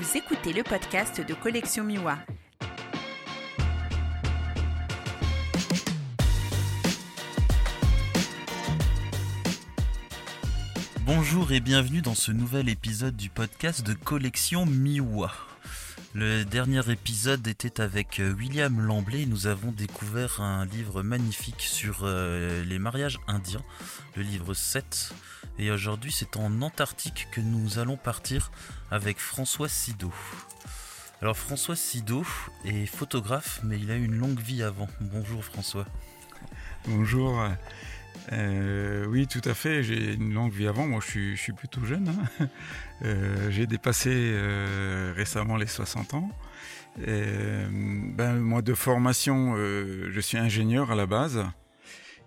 Vous écoutez le podcast de Collection Miwa. Bonjour et bienvenue dans ce nouvel épisode du podcast de Collection Miwa. Le dernier épisode était avec euh, William Lamblay. Nous avons découvert un livre magnifique sur euh, les mariages indiens, le livre 7. Et aujourd'hui, c'est en Antarctique que nous allons partir avec François Sido. Alors, François Sido est photographe, mais il a une longue vie avant. Bonjour François. Bonjour. Euh, oui, tout à fait. J'ai une longue vie avant. Moi, je suis, plutôt jeune. Hein. Euh, j'ai dépassé euh, récemment les 60 ans. ben, moi, de formation, je suis ingénieur à la base.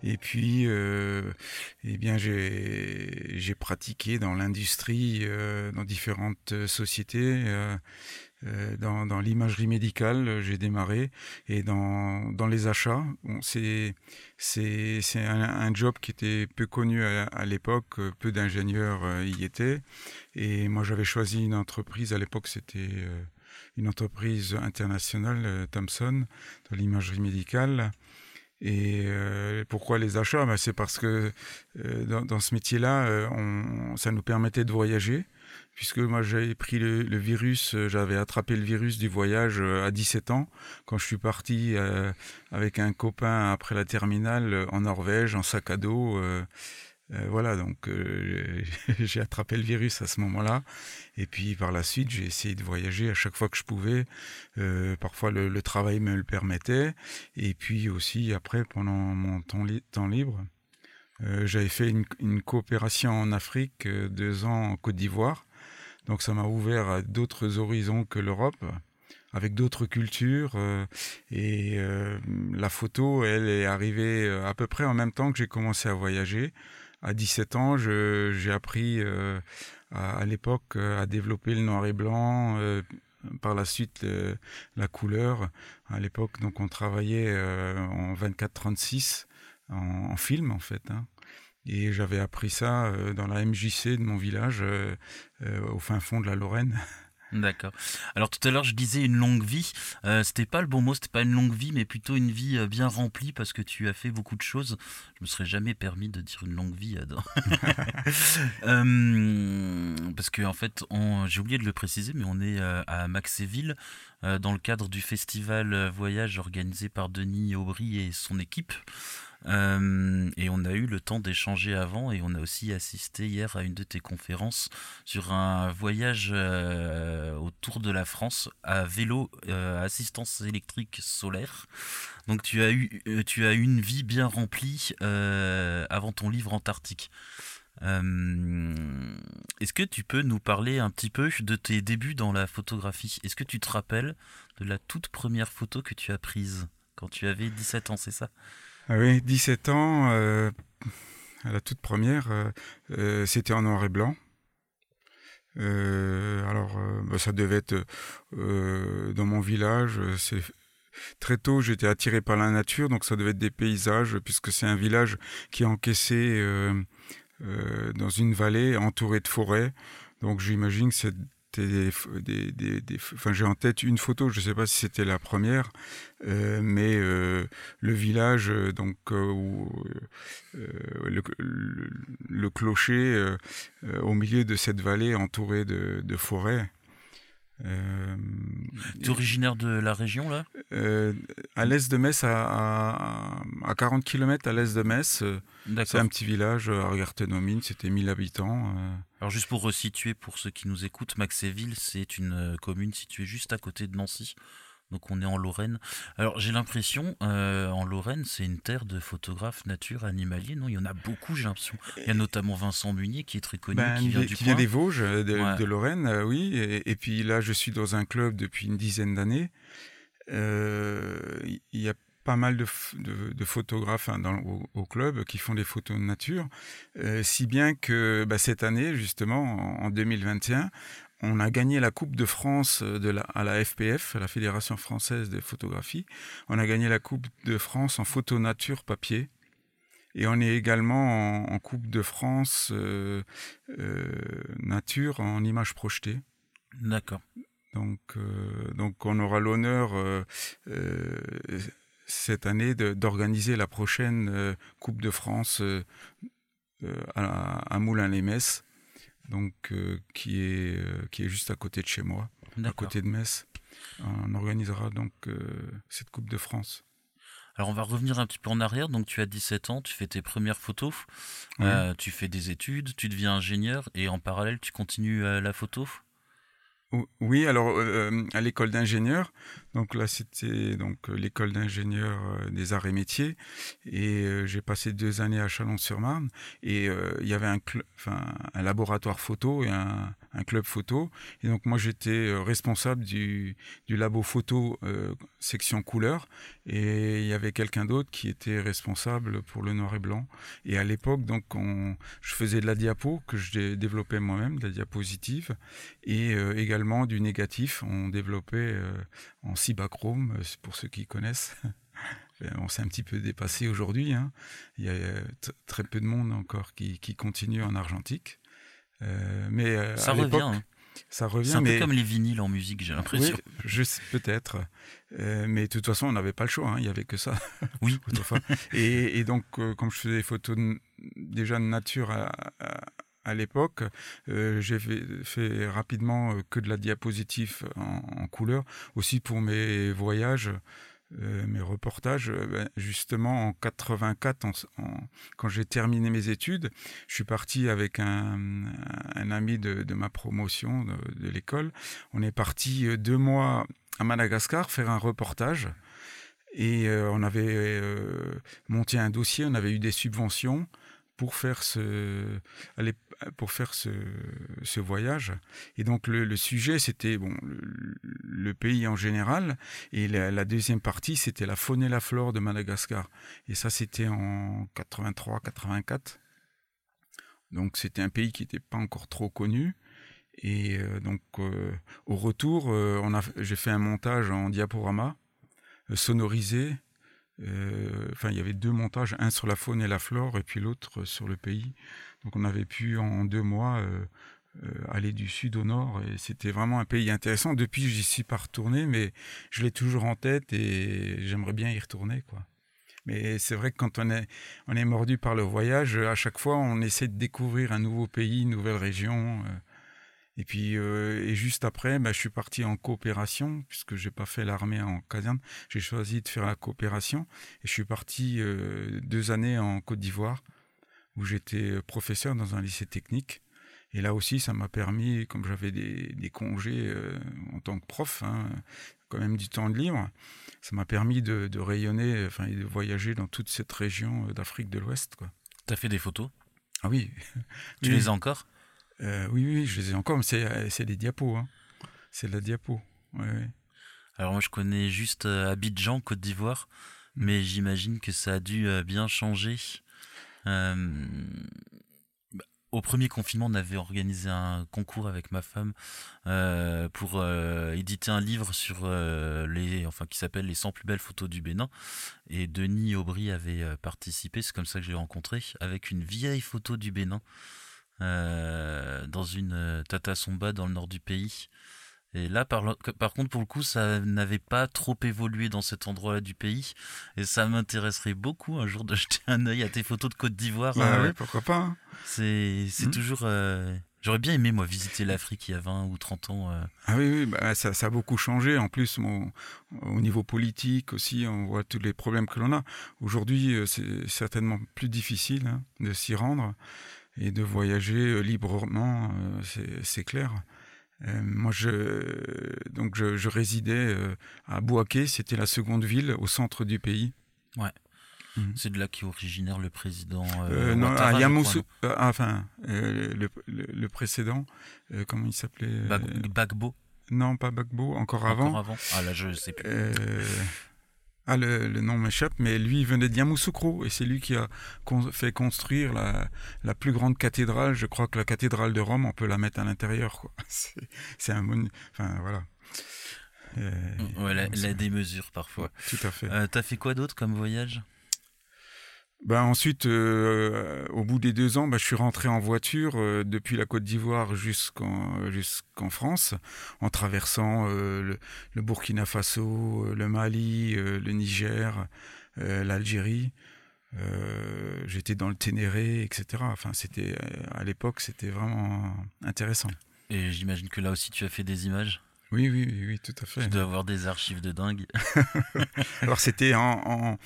Et puis, eh bien, j'ai pratiqué dans l'industrie, dans différentes sociétés. Euh, dans, dans l'imagerie médicale, euh, j'ai démarré et dans, les achats. C'est un, job qui était peu connu à, à l'époque, euh, peu d'ingénieurs y étaient. Et moi, j'avais choisi une entreprise. À l'époque, c'était une entreprise internationale, Thomson, dans l'imagerie médicale. Et euh, pourquoi les achats? Ben, C'est parce que euh, dans, dans, ce métier-là, on, ça nous permettait de voyager puisque moi j'avais pris le, virus, euh, j'avais attrapé le virus du voyage euh, à 17 ans, quand je suis parti euh, avec un copain après la terminale en Norvège, en sac à dos. Voilà, donc j'ai attrapé le virus à ce moment-là. Et puis par la suite, j'ai essayé de voyager à chaque fois que je pouvais. parfois le, travail me le permettait. Et puis aussi après, pendant mon temps, libre, j'avais fait une, coopération en Afrique, deux ans en Côte d'Ivoire. Donc ça m'a ouvert à d'autres horizons que l'Europe, avec d'autres cultures. Euh, et euh, la photo, elle est arrivée euh, à peu près en même temps que j'ai commencé à voyager. À 17 ans, j'ai appris à, l'époque à développer le noir et blanc. par la suite, la couleur. À l'époque, donc, on travaillait en 24-36 en, en, film, en fait. Hein. Et j'avais appris ça euh, dans la MJC de mon village, euh, euh, au fin fond de la Lorraine. D'accord. Alors tout à l'heure je disais une longue vie. Euh, c'était pas le bon mot, c'était pas une longue vie, mais plutôt une vie bien remplie parce que tu as fait beaucoup de choses. Je me serais jamais permis de dire une longue vie, Adam. parce que en fait, j'ai oublié de le préciser, mais on est à Maxéville dans le cadre du festival Voyage organisé par Denis Aubry et son équipe. Euh, et on a eu le temps d'échanger avant et on a aussi assisté hier à une de tes conférences sur un voyage euh, autour de la France à vélo euh, assistance électrique solaire. Donc tu as eu tu as une vie bien remplie avant ton livre Antarctique. Est-ce que tu peux nous parler un petit peu de tes débuts dans la photographie? Est-ce que tu te rappelles de la toute première photo que tu as prise quand tu avais 17 ans, c'est ça? Ah oui, 17 ans, euh, à la toute première, euh, euh, c'était en noir et blanc. alors, bah, ça devait être dans mon village. C'est très tôt, j'étais attiré par la nature, donc ça devait être des paysages, puisque c'est un village qui est encaissé dans une vallée entourée de forêts. Donc, j'imagine que c'est des, des, enfin, j'ai en tête une photo, je ne sais pas si c'était la première, euh, mais euh, le village, euh, donc où le, le, clocher au milieu de cette vallée entourée de, de forêts. Euh, tu es originaire de la région là? Euh, À l'est de Metz, à, à, 40 km à l'est de Metz. Euh, c'est un petit village à Argartenomine, c'était 1000 habitants. Alors juste pour resituer pour ceux qui nous écoutent, Maxéville, c'est une commune située juste à côté de Nancy. Donc on est en Lorraine. Alors j'ai l'impression, euh, en Lorraine, c'est une terre de photographes nature, animaliers. Non, il y en a beaucoup, j'ai l'impression. Il y a notamment Vincent Munier qui est très connu, ben, qui vient du qui vient des Vosges, euh, de, Lorraine, euh, oui. Et, puis là, je suis dans un club depuis une dizaine d'années. Il y a pas mal de, de, photographes hein, dans, au, club qui font des photos de nature, si bien que bah, cette année, justement, en 2021, on a gagné la Coupe de France euh, de la, à la FPF, la Fédération française de photographie. On a gagné la Coupe de France en photo nature papier. Et on est également en, Coupe de France euh, euh, nature en images projetées. D'accord. Donc, donc on aura l'honneur cette année d'organiser la prochaine Coupe de France à, Moulins-les-Messes, donc qui est qui est juste à côté de chez moi, à côté de Metz. On organisera donc cette Coupe de France. Alors on va revenir un petit peu en arrière. Donc tu as 17 ans, tu fais tes premières photos, euh, tu fais des études, tu deviens ingénieur et en parallèle tu continues euh, la photo. Oui, alors euh, à l'école d'ingénieur, donc là c'était donc l'école d'ingénieur des arts et métiers, et j'ai passé deux années à Chalon-sur-Marne, et il y avait un, un laboratoire photo et un, un club photo. Et donc moi j'étais euh, responsable du, du labo photo euh, section couleur et il y avait quelqu'un d'autre qui était responsable pour le noir et blanc. Et à l'époque donc on, je faisais de la diapo que je développais moi-même, de la diapositive et euh, également du négatif. On développait en cibachrome pour ceux qui connaissent. on s'est un petit peu dépassé aujourd'hui. Hein. Il y a très peu de monde encore qui, qui continue en argentique. Euh, mais euh, ça revient. Hein. Ça revient. C'est un peu comme les vinyles en musique, j'ai l'impression. Oui, peut-être. Euh, mais de toute façon, on n'avait pas le choix. Hein, il n'y avait que ça. Oui. et, et, donc, comme je faisais des photos déjà de nature à, l'époque, j'ai fait, rapidement que de la diapositive en, en, couleur, aussi pour mes voyages. Euh, mes reportages, euh, ben, justement en 84, quand j'ai terminé mes études, je suis parti avec un, ami de, ma promotion de, l'école. On est parti euh, deux mois à Madagascar faire un reportage. Et on avait monté un dossier, on avait eu des subventions pour faire ce, pour faire ce, ce voyage. Et donc le, sujet, c'était bon, le, pays en général, et la, deuxième partie, c'était la faune et la flore de Madagascar. Et ça, c'était en 83-84. Donc c'était un pays qui n'était pas encore trop connu. Et euh, donc euh, au retour, euh, j'ai fait un montage en diaporama sonorisé euh, enfin, il y avait deux montages, un sur la faune et la flore, et puis l'autre sur le pays. Donc, on avait pu en deux mois euh, euh, aller du sud au nord, et c'était vraiment un pays intéressant. Depuis, j'y suis pas retourné, mais je l'ai toujours en tête et j'aimerais bien y retourner, quoi. Mais c'est vrai que quand on est, on est mordu par le voyage, à chaque fois, on essaie de découvrir un nouveau pays, une nouvelle région. Et puis, euh, et juste après, bah, je suis parti en coopération, puisque j'ai pas fait l'armée en caserne. J'ai choisi de faire la coopération. Et je suis parti euh, deux années en Côte d'Ivoire, où j'étais professeur dans un lycée technique. Et là aussi, ça m'a permis, comme j'avais des, des, congés euh, en tant que prof, hein, quand même du temps de libre, ça m'a permis de, de rayonner, enfin, de voyager dans toute cette région d'Afrique de l'Ouest. Tu as fait des photos? Ah oui. Tu les as encore? Euh, oui, oui, je les ai encore, mais c'est, euh, des diapos. Hein. C'est de la diapo. Alors moi, je connais juste euh, Abidjan, Côte d'Ivoire, mm. mais j'imagine que ça a dû bien changer. Au premier confinement, on avait organisé un concours avec ma femme pour éditer un livre sur les, enfin, qui s'appelle Les 100 plus belles photos du Bénin. Et Denis Aubry avait participé, c'est comme ça que je l'ai rencontré, avec une vieille photo du Bénin. Euh, dans une euh, Tata Somba dans le nord du pays. Et là, par, par, contre, pour le coup, ça n'avait pas trop évolué dans cet endroit-là du pays. Et ça m'intéresserait beaucoup un jour de jeter un œil à tes photos de Côte d'Ivoire. Bah oui, pourquoi pas. Hein. C'est hmm. toujours. J'aurais bien aimé, moi, visiter l'Afrique il y a 20 ou 30 ans. Ah oui, oui bah, ça, ça, a beaucoup changé. En plus, au niveau politique aussi, on voit tous les problèmes que l'on a. Aujourd'hui, c'est certainement plus difficile hein, de s'y rendre et de voyager euh, librement, euh, c'est clair. Euh, moi, je, donc je, résidais à Bouaké, c'était la seconde ville au centre du pays. Ouais. Mhm. C'est de là qu'est originaire le président. non, à Yamoussoukro. enfin, le, le, précédent, comment il s'appelait Bagbo. Non, pas Bagbo, encore, avant. Encore avant. Ah là, je sais plus. Ah, le, nom m'échappe, mais lui, il venait de Yamoussoukro, et c'est lui qui a fait construire la, la, plus grande cathédrale. Je crois que la cathédrale de Rome, on peut la mettre à l'intérieur. C'est un... Enfin, voilà. Ouais, la, démesure, parfois. tout à fait. Euh, T'as fait quoi d'autre comme voyage? Ben ensuite, euh, au bout des deux ans, ben, je suis rentré en voiture euh, depuis la Côte d'Ivoire jusqu'en jusqu'en France, en traversant euh, le, Burkina Faso, le Mali, le Niger, l'Algérie. J'étais dans le Ténéré, etc. Enfin, c'était à l'époque, c'était vraiment intéressant. Et j'imagine que là aussi, tu as fait des images? Oui, oui, oui, tout à fait. Tu dois avoir des archives de dingue. Alors c'était en,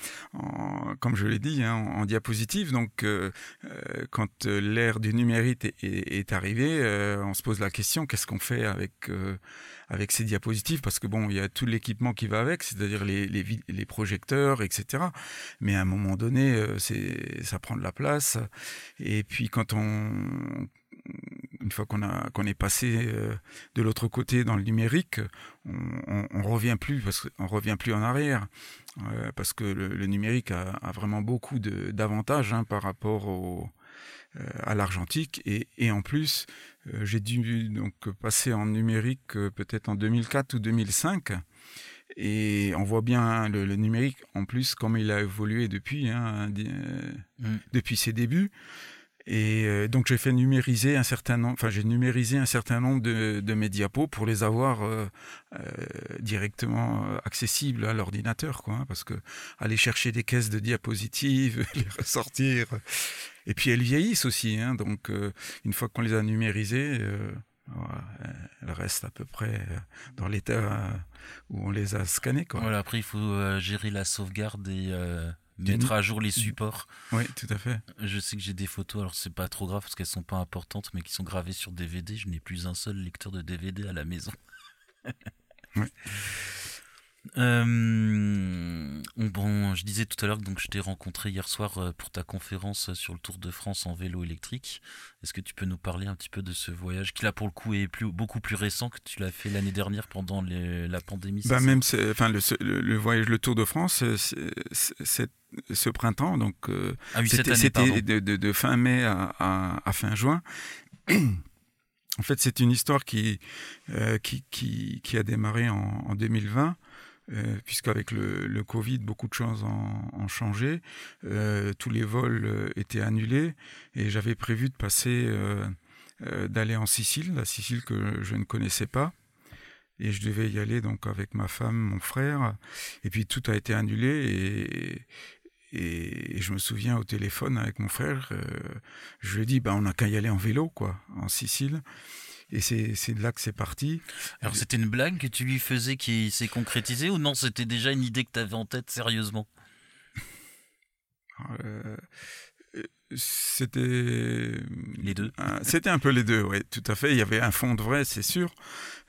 comme je l'ai dit, hein, en, diapositive. Donc euh, euh, quand euh, l'ère du numérique est, est, arrivée, on se pose la question qu'est-ce qu'on fait avec avec ces diapositives? Parce que bon, il y a tout l'équipement qui va avec, c'est-à-dire les, les, les, projecteurs, etc. Mais à un moment donné, c'est ça prend de la place. Et puis quand on une fois qu'on qu'on est passé euh, de l'autre côté dans le numérique, on, on, revient plus parce qu'on revient plus en arrière euh, parce que le, numérique a, vraiment beaucoup d'avantages hein, par rapport au, euh, à l'argentique et, et, en plus j'ai dû donc passer en numérique peut-être en 2004 ou 2005 et on voit bien le, numérique en plus comme il a évolué depuis hein, mmh. depuis ses débuts et euh, donc j'ai fait numériser un certain nombre, enfin j'ai numérisé un certain nombre de, de mes diapos pour les avoir euh, euh, directement accessibles à l'ordinateur, quoi. Hein, parce que aller chercher des caisses de diapositives, les ressortir, et puis elles vieillissent aussi. Hein, donc une fois qu'on les a numérisées, elles restent à peu près dans l'état où on les a scannées. Quoi. Voilà, après il faut gérer la sauvegarde et mettre à jour les supports. Oui, tout à fait. Je sais que j'ai des photos, alors c'est pas trop grave parce qu'elles sont pas importantes, mais qui sont gravées sur DVD. Je n'ai plus un seul lecteur de DVD à la maison. oui. Euh, bon, je disais tout à l'heure que donc je t'ai rencontré hier soir euh, pour ta conférence sur le Tour de France en vélo électrique. Est-ce que tu peux nous parler un petit peu de ce voyage qui là pour le coup est plus, beaucoup plus récent que tu l'as fait l'année dernière pendant la pandémie bah même enfin le, le, voyage le Tour de France c'est ce printemps donc euh, ah c'était de, de, de, fin mai à, à, fin juin. En fait, c'est une histoire qui, qui, qui, qui, a démarré en, en 2020 euh, puisqu'avec le, Covid, beaucoup de choses ont, changé. Euh, tous les vols euh, étaient annulés et j'avais prévu de passer, d'aller en Sicile, la Sicile que je ne connaissais pas. Et je devais y aller donc avec ma femme, mon frère. Et puis tout a été annulé et, et, je me souviens au téléphone avec mon frère, je lui ai dit, bah, on n'a qu'à y aller en vélo, quoi, en Sicile. Et c'est de là que c'est parti. Alors c'était une blague que tu lui faisais qui s'est concrétisée ou non C'était déjà une idée que tu avais en tête sérieusement? Euh, C'était... Les deux C'était un peu les deux, oui, tout à fait. Il y avait un fond de vrai, c'est sûr.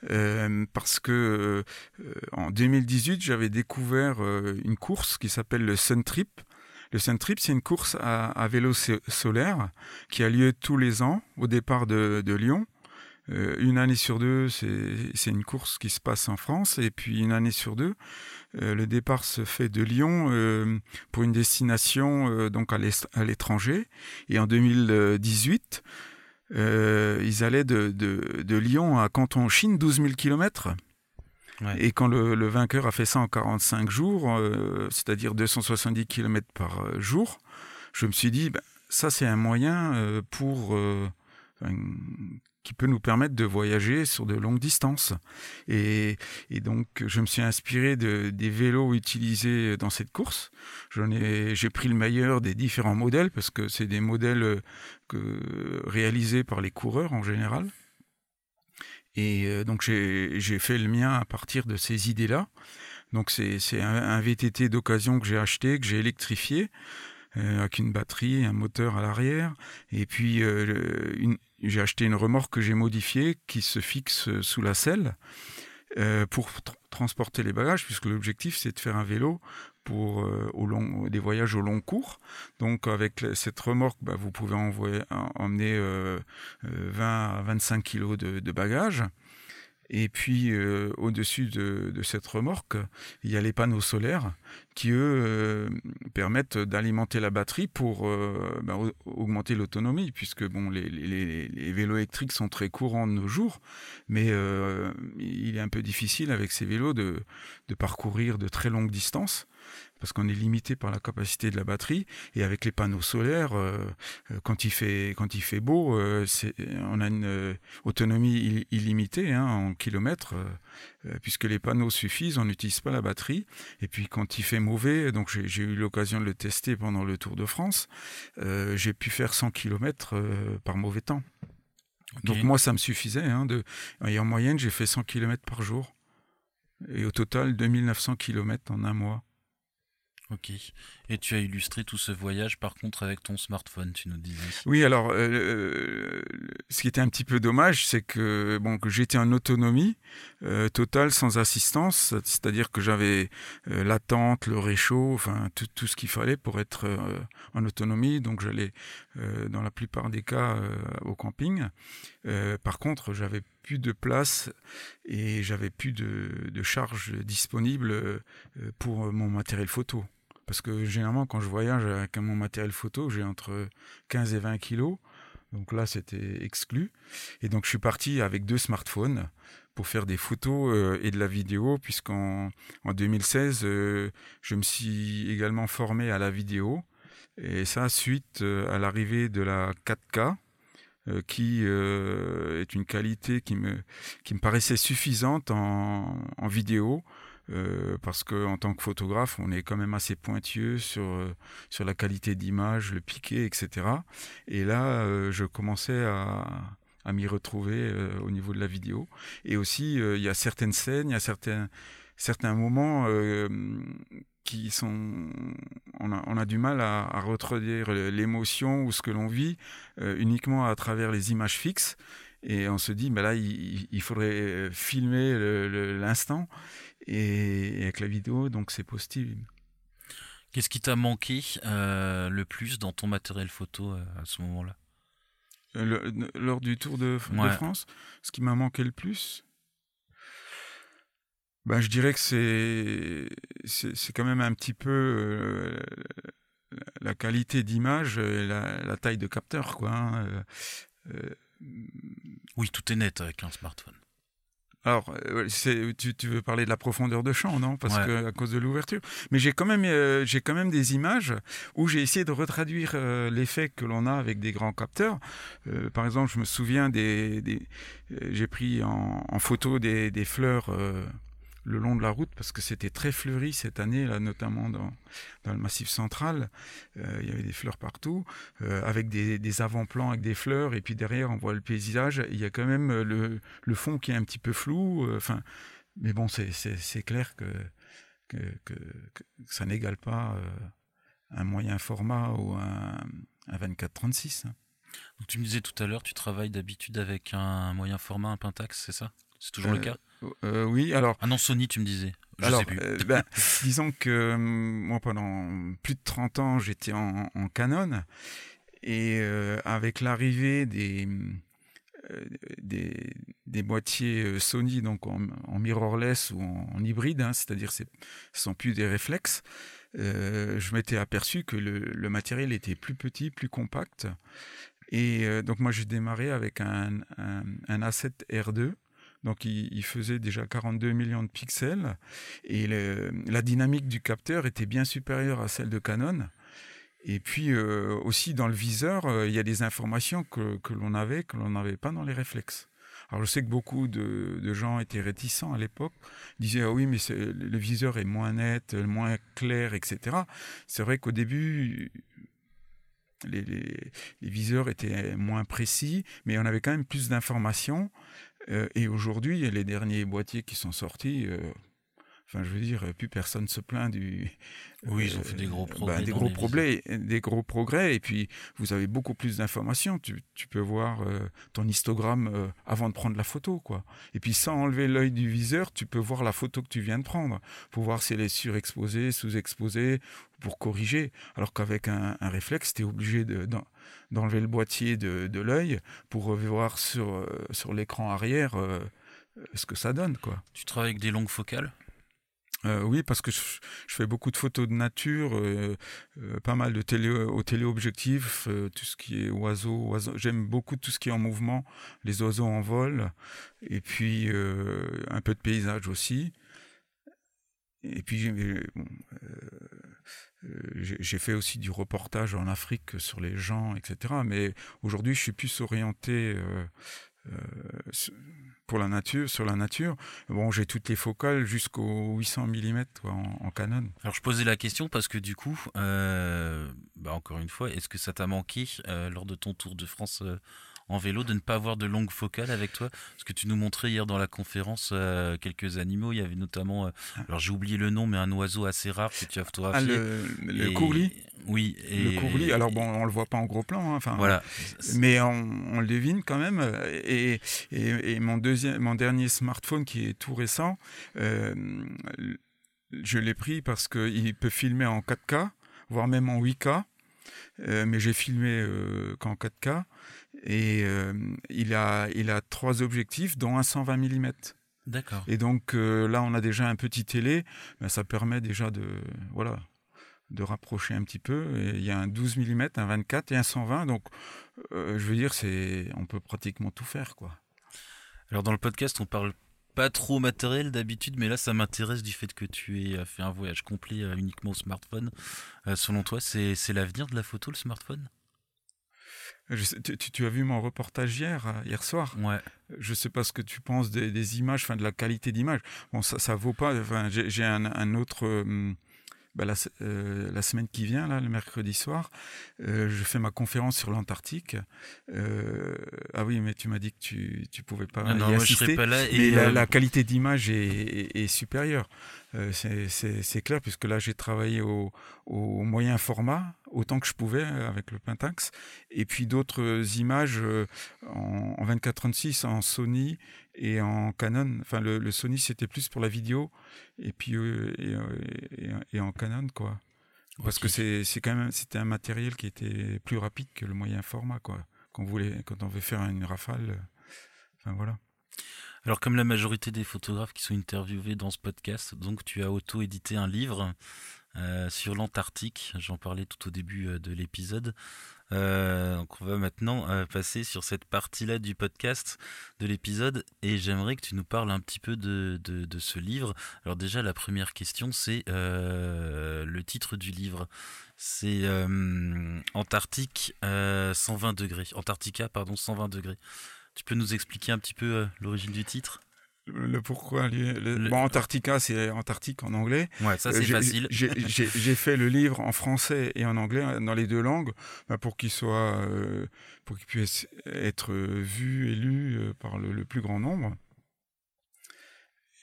Euh, parce que euh, en 2018, j'avais découvert une course qui s'appelle le Sun Trip. Le Sun Trip, c'est une course à, vélo solaire qui a lieu tous les ans au départ de, de Lyon. Euh, une année sur deux, c'est une course qui se passe en France, et puis une année sur deux, euh, le départ se fait de Lyon euh, pour une destination donc à l'étranger. Et en 2018, ils allaient de, de, de, Lyon à Canton, Chine, 12 000 kilomètres. Et quand le, le, vainqueur a fait ça en 45 jours, c'est-à-dire 270 km par jour, je me suis dit, ben, ça c'est un moyen pour qui peut nous permettre de voyager sur de longues distances. Et, donc, je me suis inspiré de, des vélos utilisés dans cette course. J'ai pris le meilleur des différents modèles parce que c'est des modèles euh, réalisés par les coureurs en général. Et euh, donc, j'ai, fait le mien à partir de ces idées-là. Donc, c'est, un, un VTT d'occasion que j'ai acheté, que j'ai électrifié. Euh, avec une batterie, un moteur à l'arrière, et puis une, j'ai acheté une remorque que j'ai modifiée qui se fixe sous la selle euh, pour transporter les bagages, puisque l'objectif c'est de faire un vélo pour euh, des voyages au long cours. Donc avec cette remorque, bah, vous pouvez envoyer, emmener euh, 20 à 25 kg de, de bagages. Et puis euh, au-dessus de, de, cette remorque, il y a les panneaux solaires qui, eux, euh, permettent d'alimenter la batterie pour euh, ben, augmenter l'autonomie, puisque bon, les, les, les, vélos électriques sont très courants de nos jours, mais il est un peu difficile avec ces vélos de, de parcourir de très longues distances. Parce qu'on est limité par la capacité de la batterie. Et avec les panneaux solaires, euh, euh, quand il fait quand il fait beau, euh, on a une autonomie illimitée hein, en kilomètres, puisque les panneaux suffisent, on n'utilise pas la batterie. Et puis quand il fait mauvais, donc j'ai eu l'occasion de le tester pendant le Tour de France, j'ai pu faire 100 km par mauvais temps. Donc moi, ça me suffisait. Hein, de, et en moyenne, j'ai fait 100 km par jour. Et au total, 2900 km en un mois. Ok. Et tu as illustré tout ce voyage par contre avec ton smartphone, tu nous disais. Oui, alors euh, euh, ce qui était un petit peu dommage, c'est que bon que j'étais en autonomie euh, totale sans assistance, c'est-à-dire que j'avais l'attente, le réchaud, enfin tout, ce qu'il fallait pour être en autonomie. Donc j'allais dans la plupart des cas au camping. par contre, j'avais plus de place et j'avais plus de, de charge disponible pour mon matériel photo. Parce que généralement, quand je voyage avec mon matériel photo, j'ai entre 15 et 20 kilos. Donc là, c'était exclu. Et donc, je suis parti avec deux smartphones pour faire des photos euh, et de la vidéo, puisqu'en en 2016, euh, je me suis également formé à la vidéo. Et ça, suite euh, à l'arrivée de la 4K, qui est une qualité qui me, qui me paraissait suffisante en vidéo euh, parce qu'en tant que photographe, on est quand même assez pointueux sur, euh, sur la qualité d'image, le piqué, etc. Et là, euh, je commençais à, à m'y retrouver au niveau de la vidéo. Et aussi, il y a certaines scènes, il y a certains, certains moments qui sont on a, on a, du mal à, à l'émotion ou ce que l'on vit uniquement à travers les images fixes et on se dit mais là il faudrait filmer l'instant et, avec la vidéo, donc c'est possible. Qu'est-ce qui t'a manqué euh, le plus dans ton matériel photo euh, à ce moment-là? Euh, Lors du Tour de, France, ce qui m'a manqué le plus, ben, je dirais que c'est c'est quand même un petit peu la qualité d'image et la, taille de capteur quoi. Hein, oui, tout est net avec un smartphone. Alors, euh, tu, tu, veux parler de la profondeur de champ, non? Parce que à cause de l'ouverture. Mais j'ai quand même, euh, j'ai quand même des images où j'ai essayé de retraduire euh, l'effet que l'on a avec des grands capteurs. par exemple, je me souviens des, des j'ai pris en, en, photo des, des fleurs le long de la route parce que c'était très fleuri cette année, là, notamment dans, dans le massif central. Euh, il y avait des fleurs partout, euh, avec des, des avant-plans avec des fleurs, et puis derrière on voit le paysage. Il y a quand même euh, le, le fond qui est un petit peu flou. Enfin, mais bon, c'est clair que, que, que, ça n'égale pas un moyen format ou un, un 24-36. Hein. Donc tu me disais tout à l'heure, tu travailles d'habitude avec un moyen format, un Pentax, c'est ça? C'est toujours le cas euh, oui, alors. Ah non, Sony, tu me disais. Je alors, sais plus. Euh, ben, disons que euh, moi, pendant plus de 30 ans, j'étais en, Canon. Et avec l'arrivée des, des, des, boîtiers Sony, donc en, mirrorless ou en, hybride, hein, c'est-à-dire ce ne sont plus des réflexes, je m'étais aperçu que le, le, matériel était plus petit, plus compact. Et donc moi j'ai démarré avec un, un, un A7 R2 donc il, faisait déjà 42 millions de pixels et la dynamique du capteur était bien supérieure à celle de Canon. Et puis euh, aussi dans le viseur, euh, il y a des informations que, l'on avait que l'on n'avait pas dans les réflexes. Alors je sais que beaucoup de, gens étaient réticents à l'époque, disaient ah oui mais le viseur est moins net, moins clair, etc. C'est vrai qu'au début les, les, viseurs étaient moins précis, mais on avait quand même plus d'informations. Euh, et aujourd'hui, les derniers boîtiers qui sont sortis, euh, enfin, je veux dire, plus personne se plaint du. Oui, ils ont fait des gros euh, progrès. Des gros progrès, des gros progrès. Et puis, vous avez beaucoup plus d'informations. Tu, tu, peux voir ton histogramme avant de prendre la photo, quoi. Et puis, sans enlever l'œil du viseur, tu peux voir la photo que tu viens de prendre pour voir si elle est surexposée, sous-exposée, pour corriger. Alors qu'avec un, un réflexe, tu es obligé de, d'enlever le boîtier de, de l'œil pour voir sur, euh, sur l'écran arrière euh, ce que ça donne. Quoi. Tu travailles avec des longues focales? Euh, oui, parce que je, fais beaucoup de photos de nature, pas mal de télé, au téléobjectif, tout ce qui est oiseaux. J'aime beaucoup tout ce qui est en mouvement, les oiseaux en vol, et puis un peu de paysage aussi. et puis j'ai fait aussi du reportage en Afrique sur les gens, etc. Mais aujourd'hui, je suis plus orienté pour la nature, sur la nature. Bon, j'ai toutes les focales jusqu'au 800 mm en, Canon. Alors je posais la question parce que du coup, euh, bah, encore une fois, est-ce que ça t'a manqué euh, lors de ton tour de France euh, en vélo de ne pas avoir de longue focale avec toi Parce que tu nous montrais hier dans la conférence euh, quelques animaux. Il y avait notamment, euh, alors j'ai oublié le nom, mais un oiseau assez rare que tu as photographié. Ah, le, courlis Oui. Et, le courlis. Alors bon, on le voit pas en gros plan. Hein, voilà. Mais on, le devine quand même. Et, et, mon deuxième, mon dernier smartphone qui est tout récent. Euh, je l'ai pris parce qu'il peut filmer en 4K, voire même en 8K. mais j'ai filmé qu'en 4K. Et euh, il, a, il a trois objectifs, dont un 120 mm. D'accord. Et donc euh, là, on a déjà un petit télé, ben, ça permet déjà de, voilà, de rapprocher un petit peu. Et il y a un 12 mm, un 24 et un 120. Donc, euh, je veux dire, c'est, on peut pratiquement tout faire, quoi. Alors dans le podcast, on parle pas trop matériel d'habitude, mais là, ça m'intéresse du fait que tu aies fait un voyage complet uniquement au smartphone. selon toi, c'est l'avenir de la photo, le smartphone? Tu, as vu mon reportage hier, euh, hier soir? Ouais. Je sais pas ce que tu penses des, images, enfin de la qualité d'image. Bon, ça, ça vaut pas. Enfin, j'ai un, autre. Euh, bah, euh, la, semaine qui vient, là, le mercredi soir, je fais ma conférence sur l'Antarctique. ah oui, mais tu m'as dit que tu ne pouvais pas ah non, assister. serais pas là. Et mais la, qualité d'image est, est, supérieure. C'est clair, puisque là, j'ai travaillé au, au moyen format autant que je pouvais euh, avec le Pentax. Et puis d'autres euh, images euh, en, en 24-36 en Sony et en Canon. Enfin, le, Sony, c'était plus pour la vidéo. Et puis, et, en Canon, quoi. Parce que c'est quand même, c'était un matériel qui était plus rapide que le moyen format, quoi. Quand on voulait, quand on veut faire une rafale. Enfin, voilà. Alors, comme la majorité des photographes qui sont interviewés dans ce podcast, donc tu as auto-édité un livre euh, sur l'Antarctique. J'en parlais tout au début euh, de l'épisode. Euh, on va maintenant passer sur cette partie-là du podcast, de l'épisode, et j'aimerais que tu nous parles un petit peu de, de, ce livre. Alors déjà, la première question, c'est le titre du livre. C'est Antarctique 120 degrés. Antarctica, pardon, 120 degrés. Tu peux nous expliquer un petit peu l'origine du titre? Le pourquoi Bon, Antarctica, c'est Antarctique en anglais. Ouais, ça c'est facile. J'ai fait le livre en français et en anglais, dans les deux langues, bah, pour qu'il soit, euh, pour qu'il puisse être vu et lu euh, par le, plus grand nombre.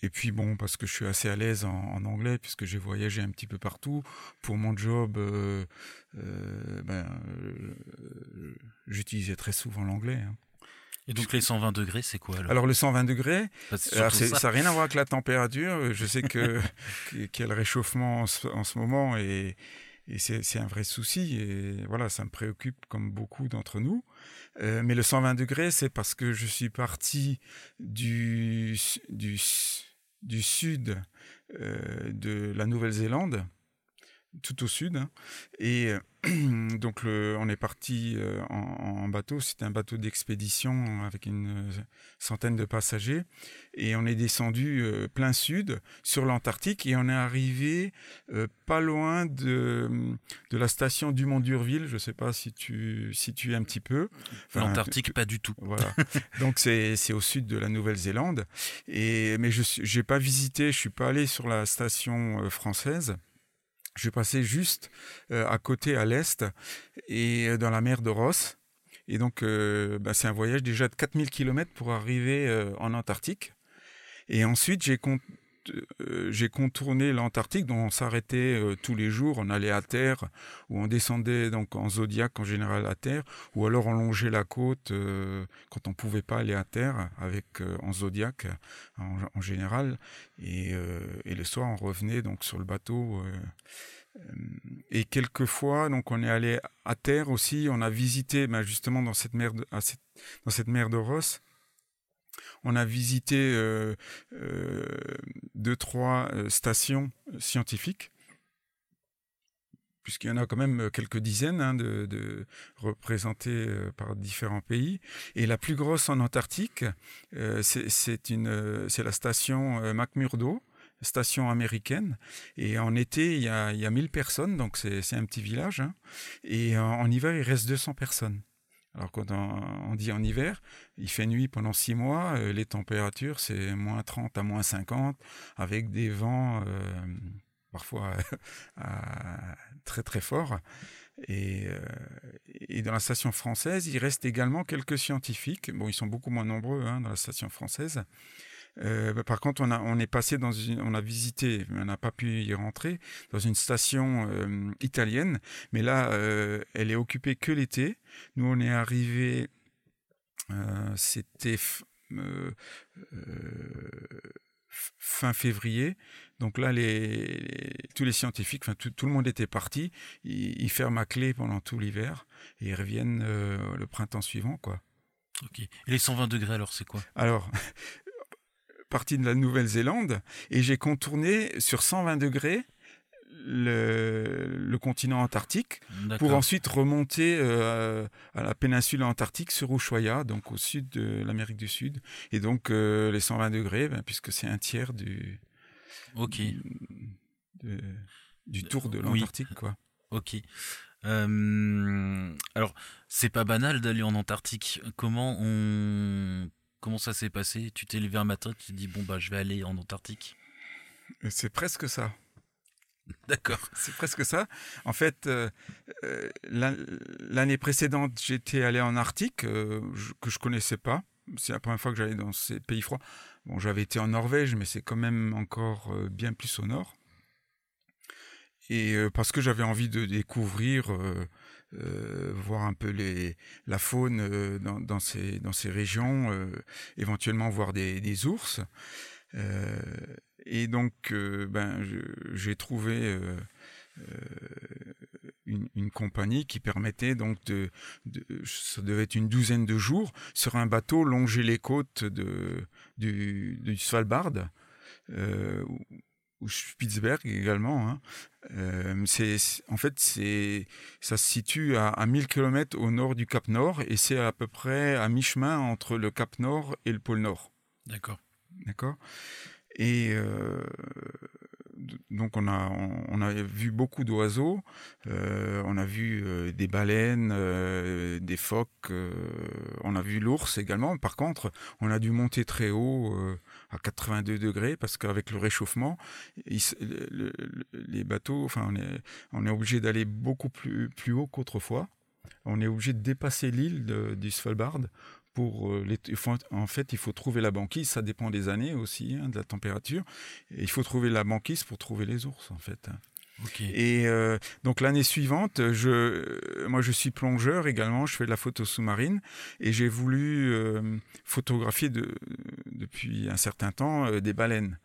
Et puis bon, parce que je suis assez à l'aise en, anglais, puisque j'ai voyagé un petit peu partout. Pour mon job, euh, ben, j'utilisais très souvent l'anglais. Hein. Et donc les 120 degrés, c'est quoi alors, le 120 degrés, bah, ça n'a rien à voir avec la température. Je sais que qu'il y a le réchauffement en ce, moment et, c'est un vrai souci. Et voilà, ça me préoccupe comme beaucoup d'entre nous. Euh, mais le 120 degrés, c'est parce que je suis parti du, du, du sud euh, de la Nouvelle-Zélande tout au sud. Hein. Et euh, donc on est parti euh, en, bateau, c'était un bateau d'expédition avec une euh, centaine de passagers. Et on est descendu plein sud sur l'Antarctique et on est arrivé pas loin de, de la station Dumont d'Urville. Je ne sais pas si tu situes un petit peu. L'Antarctique, pas du tout. Voilà. donc c'est au sud de la Nouvelle-Zélande. Et mais je n'ai pas visité, je suis pas allé sur la station française. Je passais juste euh, à côté, à l'est, et euh, dans la mer de Ross. Et donc, euh, bah, c'est un voyage déjà de 4000 km pour arriver en Antarctique. Et ensuite, j'ai euh, j'ai contourné l'Antarctique, dont on s'arrêtait euh, tous les jours, on allait à terre, ou on descendait donc en zodiac en général à terre, ou alors on longeait la côte euh, quand on pouvait pas aller à terre avec en zodiac en, général, et, et, le soir on revenait donc sur le bateau. et quelquefois, donc on est allé à terre aussi, on a visité ben, justement dans cette mer de, dans cette mer de Ross, on a visité euh, euh, deux, trois euh, stations scientifiques puisqu'il y en a quand même quelques dizaines hein, de, représentées par différents pays. Et la plus grosse en Antarctique, c'est la station McMurdo, station américaine. Et en été, il y a, il y a 1000 personnes, donc c'est un petit village. Hein. Et en, hiver, il reste 200 personnes. Alors quand on, dit en hiver, il fait nuit pendant 6 mois, euh, les températures c'est moins 30 à moins 50, avec des vents euh, parfois très très forts. Et, euh, et, dans la station française, il reste également quelques scientifiques. Bon, ils sont beaucoup moins nombreux hein, dans la station française. Euh, bah, par contre, on, a, on est passé dans une, on a visité, mais on n'a pas pu y rentrer, dans une station euh, italienne. Mais là, euh, elle est occupée que l'été. Nous, on est arrivé, c'était fin février. Donc là, les, tous les scientifiques, enfin tout, le monde était parti. Ils, ferment à clé pendant tout l'hiver et ils reviennent le printemps suivant, quoi. Ok. Et les 120 degrés, alors, c'est quoi? Alors, partie de la Nouvelle-Zélande et j'ai contourné sur 120 degrés le, continent antarctique pour ensuite remonter euh, à la péninsule antarctique sur Ushuaia, donc au sud de l'Amérique du Sud. Et donc euh, les 120 degrés, ben, puisque c'est un tiers du, ok du, tour de l'Antarctique. quoi. Ok. Euh, alors, c'est pas banal d'aller en Antarctique. Comment on Comment ça s'est passé? Tu t'es levé un matin, tu te dis bon bah je vais aller en Antarctique. C'est presque ça. D'accord. C'est presque ça. En fait, euh, euh, l'année précédente, j'étais allé en Arctique euh, que je connaissais pas. C'est la première fois que j'allais dans ces pays froids. Bon, j'avais été en Norvège, mais c'est quand même encore bien plus au nord. Et parce que j'avais envie de découvrir euh, voir un peu la faune euh, dans, ces, régions, euh, éventuellement voir des, ours. et donc, ben, j'ai trouvé une, compagnie qui permettait donc de, ça devait être une douzaine de jours sur un bateau longer les côtes de, du, du Svalbard. Ou Spitzberg également. Hein. Euh, c'est, en fait, c'est, ça se situe à, à 1000 km au nord du Cap Nord et c'est à peu près à mi-chemin entre le Cap Nord et le pôle Nord. D'accord. D'accord? Et euh, donc on a on, a vu beaucoup d'oiseaux, euh, on a vu euh, des baleines, euh, des phoques, on a vu l'ours également. Par contre, on a dû monter très haut à 82 degrés parce qu'avec le réchauffement, les bateaux, enfin on est obligé d'aller beaucoup plus plus haut qu'autrefois. On est obligé de dépasser l'île du Svalbard pour euh, les, en fait, il faut trouver la banquise. Ça dépend des années aussi, hein, de la température. il faut trouver la banquise pour trouver les ours, en fait. Et euh, donc l'année suivante, je, moi je suis plongeur également, je fais de la photo sous-marine et j'ai voulu euh, photographier de, depuis un certain temps des baleines.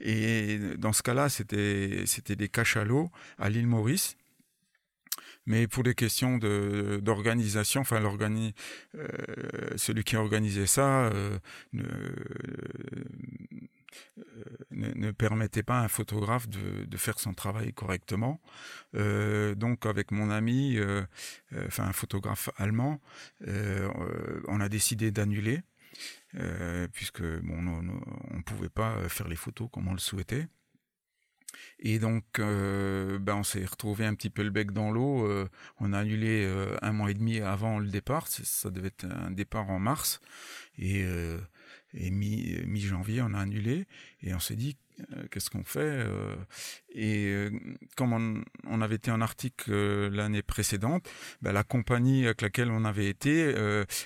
Et dans ce cas-là, c'était c'était des cachalots à l'île Maurice. Mais pour des questions d'organisation, enfin euh, celui qui a organisé ça euh, ne, permettait pas à un photographe de, faire son travail correctement. Euh, donc avec mon ami, euh, euh, enfin un photographe allemand, on a décidé d'annuler. puisque bon, on ne pouvait pas faire les photos comme on le souhaitait. Et donc, ben on s'est retrouvé un petit peu le bec dans l'eau. On a annulé un mois et demi avant le départ. Ça devait être un départ en mars. Et, et mi, mi-janvier, on a annulé. Et on s'est dit, qu'est-ce qu'on fait Et comme on, avait été en Arctique l'année précédente, ben, la compagnie avec laquelle on avait été,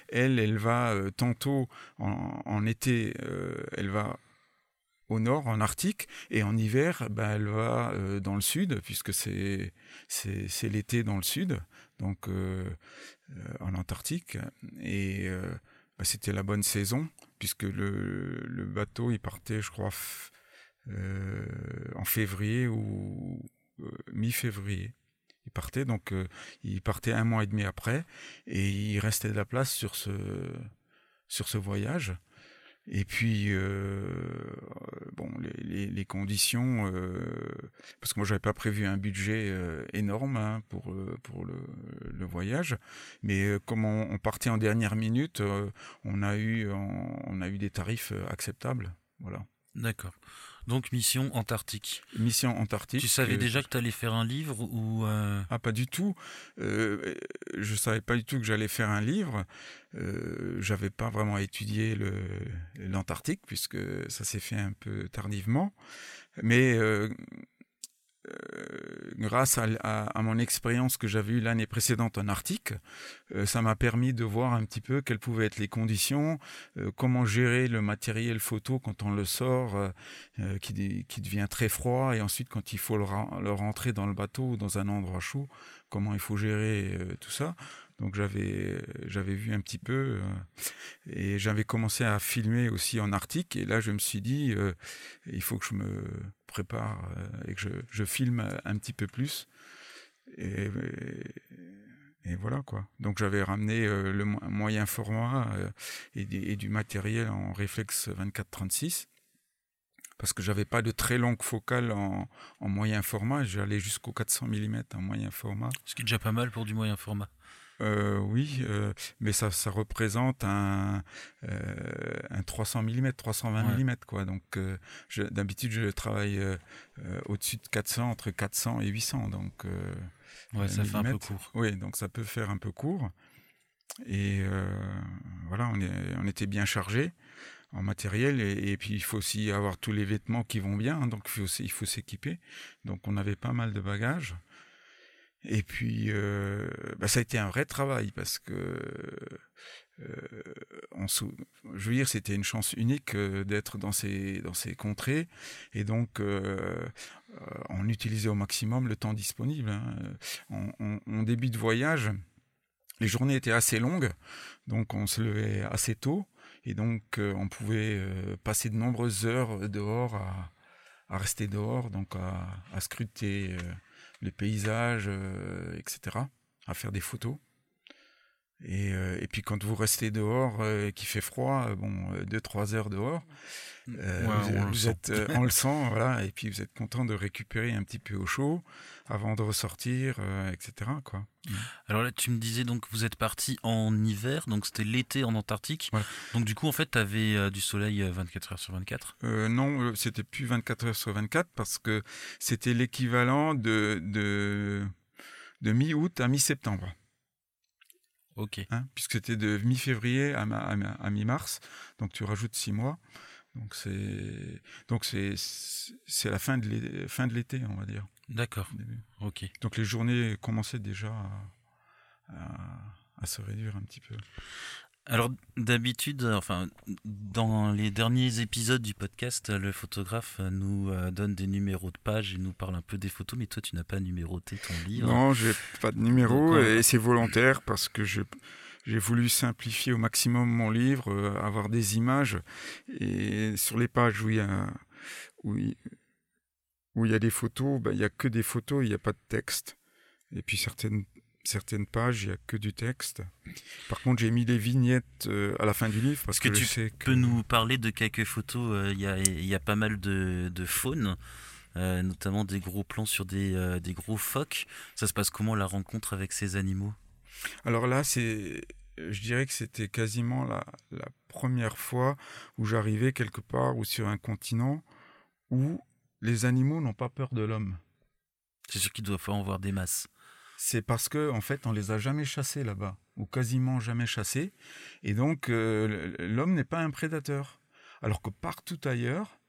elle, elle va tantôt en, été, elle va au nord, en Arctique, et en hiver, ben, elle va euh, dans le sud, puisque c'est l'été dans le sud, donc euh, euh, en Antarctique, et ben, c'était la bonne saison, puisque le, bateau, il partait, je crois, en février ou mi-février. Il partait, donc il partait un mois et demi après, et il restait de la place sur ce, sur ce voyage. Et puis, bon, les, conditions, parce que moi j'avais pas prévu un budget énorme hein, pour pour le, le, voyage, mais comme on, partait en dernière minute, on a eu on, a eu des tarifs acceptables, voilà. D'accord. Donc mission Antarctique. Mission Antarctique. Tu savais déjà que tu allais faire un livre ou Ah pas du tout. Euh, je savais pas du tout que j'allais faire un livre. Euh, J'avais pas vraiment étudié l'Antarctique puisque ça s'est fait un peu tardivement. Mais euh, grâce à, mon expérience que j'avais eue l'année précédente en Arctique, euh, ça m'a permis de voir un petit peu quelles pouvaient être les conditions, euh, comment gérer le matériel photo quand on le sort, qui, qui, devient très froid, et ensuite quand il faut le, le, rentrer dans le bateau ou dans un endroit chaud, comment il faut gérer tout ça. Donc j'avais j'avais vu un petit peu et j'avais commencé à filmer aussi en Arctique et là je me suis dit il faut que je me prépare euh, et que je, filme un petit peu plus. Et, et, voilà quoi. Donc j'avais ramené euh, le moyen format euh, et, du matériel en réflexe 24-36 parce que j'avais pas de très longue focale en, en moyen format. J'allais jusqu'au 400 mm en moyen format. Ce qui est déjà pas mal pour du moyen format. Euh, oui, euh, mais ça, ça représente un, euh, un 300 mm, 320 mm. Quoi. Donc, d'habitude, je travaille au-dessus de 400, entre 400 et 800. Donc, ouais, ça fait un peu court. Oui, donc ça peut faire un peu court. Et voilà, on, est, on était bien chargé en matériel et, puis il faut aussi avoir tous les vêtements qui vont bien, hein, donc il faut s'équiper. Donc on avait pas mal de bagages. Et puis, euh, bah, ça a été un vrai travail parce que, euh, on je veux dire, c'était une chance unique euh, d'être dans ces dans ces contrées, et donc on utilisait au maximum le temps disponible. Hein. En, début de voyage, les journées étaient assez longues, donc on se levait assez tôt, et donc on pouvait passer de nombreuses heures dehors à, rester dehors, donc à scruter les paysages, euh, etc., à faire des photos. Et, euh, et, puis quand vous restez dehors euh, et qu'il fait froid, bon, 2-3 heures dehors, vous, êtes, on le sent, voilà, et puis vous êtes content de récupérer un petit peu au chaud avant de ressortir, etc. Quoi. Mmh. Alors là, tu me disais donc vous êtes parti en hiver, donc c'était l'été en Antarctique. Donc du coup, en fait, tu avais du soleil 24 heures sur 24 Non, c'était plus 24 heures sur 24 parce que c'était l'équivalent de, de, de mi-août à mi-septembre. Ok. Hein, puisque c'était de mi-février à, à, mi-mars, donc tu rajoutes six mois. Donc c'est donc c'est c'est la fin de fin de l'été, on va dire. D'accord. Ok. Donc les journées commençaient déjà à, à, se réduire un petit peu. Alors d'habitude, enfin dans les derniers épisodes du podcast, le photographe nous euh, donne des numéros de page et nous parle un peu des photos, mais toi tu n'as pas numéroté ton livre. Non, j'ai pas de numéro et c'est volontaire parce que je j'ai voulu simplifier au maximum mon livre, euh, avoir des images et sur les pages où il y a où il, où il y a des photos, ben, il y a que des photos, il n'y a pas de texte. Et puis certaines certaines pages, il n'y a que du texte. Par contre, j'ai mis des vignettes euh, à la fin du livre parce que, tu sais peux nous parler de quelques photos. Euh, il y, y, a, pas mal de, de faune, euh, notamment des gros plans sur des, des, gros phoques. Ça se passe comment la rencontre avec ces animaux? Alors là, c'est, je dirais que c'était quasiment la, la première fois où j'arrivais quelque part ou sur un continent où les animaux n'ont pas peur de l'homme. C'est sûr qu'il doit falloir en voir des masses c'est parce que en fait on les a jamais chassés là-bas ou quasiment jamais chassés. Et donc euh, l'homme n'est pas un prédateur. Alors que partout ailleurs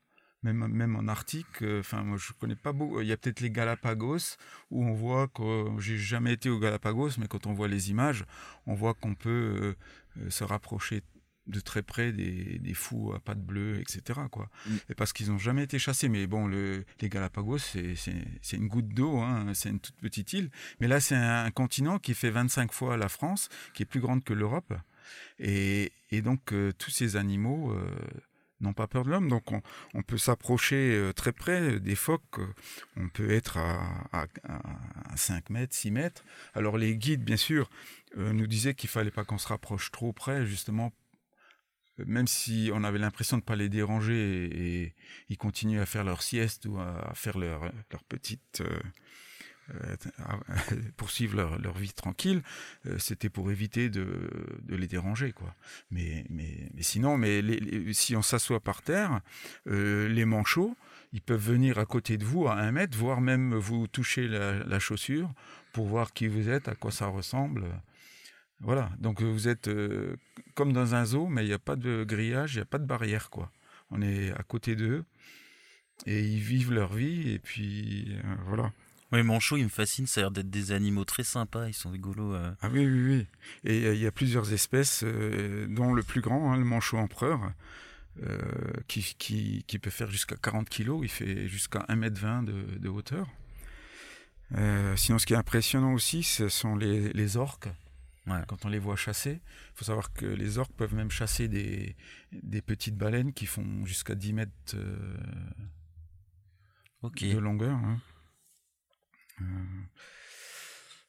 même même en Arctique euh, enfin moi je connais pas beaucoup il y a peut-être les Galapagos où on voit que j'ai jamais été aux Galapagos mais quand on voit les images on voit qu'on peut euh, se rapprocher de très près des, des fous à pattes bleues, etc. Quoi. Mm. Et parce qu'ils n'ont jamais été chassés. Mais bon, le, les Galapagos, c'est une goutte d'eau, hein, c'est une toute petite île. Mais là, c'est un, continent qui fait 25 fois la France, qui est plus grande que l'Europe. Et, et, donc, euh, tous ces animaux euh, n'ont pas peur de l'homme. Donc, on, on peut s'approcher euh, très près des phoques. On peut être à, à, à 5 mètres, 6 mètres. Alors, les guides, bien sûr, nous disaient qu'il fallait pas qu'on se rapproche trop près, justement même si on avait l'impression de ne pas les déranger et, ils continuaient à faire leur sieste ou à faire leur, leur petite euh, poursuivre leur, vie tranquille, c'était pour éviter de, les déranger, quoi. Mais, mais, sinon, mais si on s'assoit par terre, les manchots, ils peuvent venir à côté de vous à un mètre, voire même vous toucher la, chaussure pour voir qui vous êtes, à quoi ça ressemble. Voilà, donc vous êtes euh, comme dans un zoo, mais il n'y a pas de grillage, il n'y a pas de barrière, quoi. On est à côté d'eux et ils vivent leur vie et puis euh, voilà. Oui, manchot, il me fascine, ça a l'air d'être des animaux très sympas, ils sont rigolos. Euh. Ah oui, oui, oui. Et il y a plusieurs espèces, dont le plus grand, hein, le manchot empereur, euh, qui, qui, peut faire jusqu'à 40 kg, il fait jusqu'à 1m20 de, de hauteur. Euh, sinon, ce qui est impressionnant aussi, ce sont les, les orques. Quand on les voit chasser, il faut savoir que les orques peuvent même chasser des, des petites baleines qui font jusqu'à 10 mètres euh, de longueur. Hein.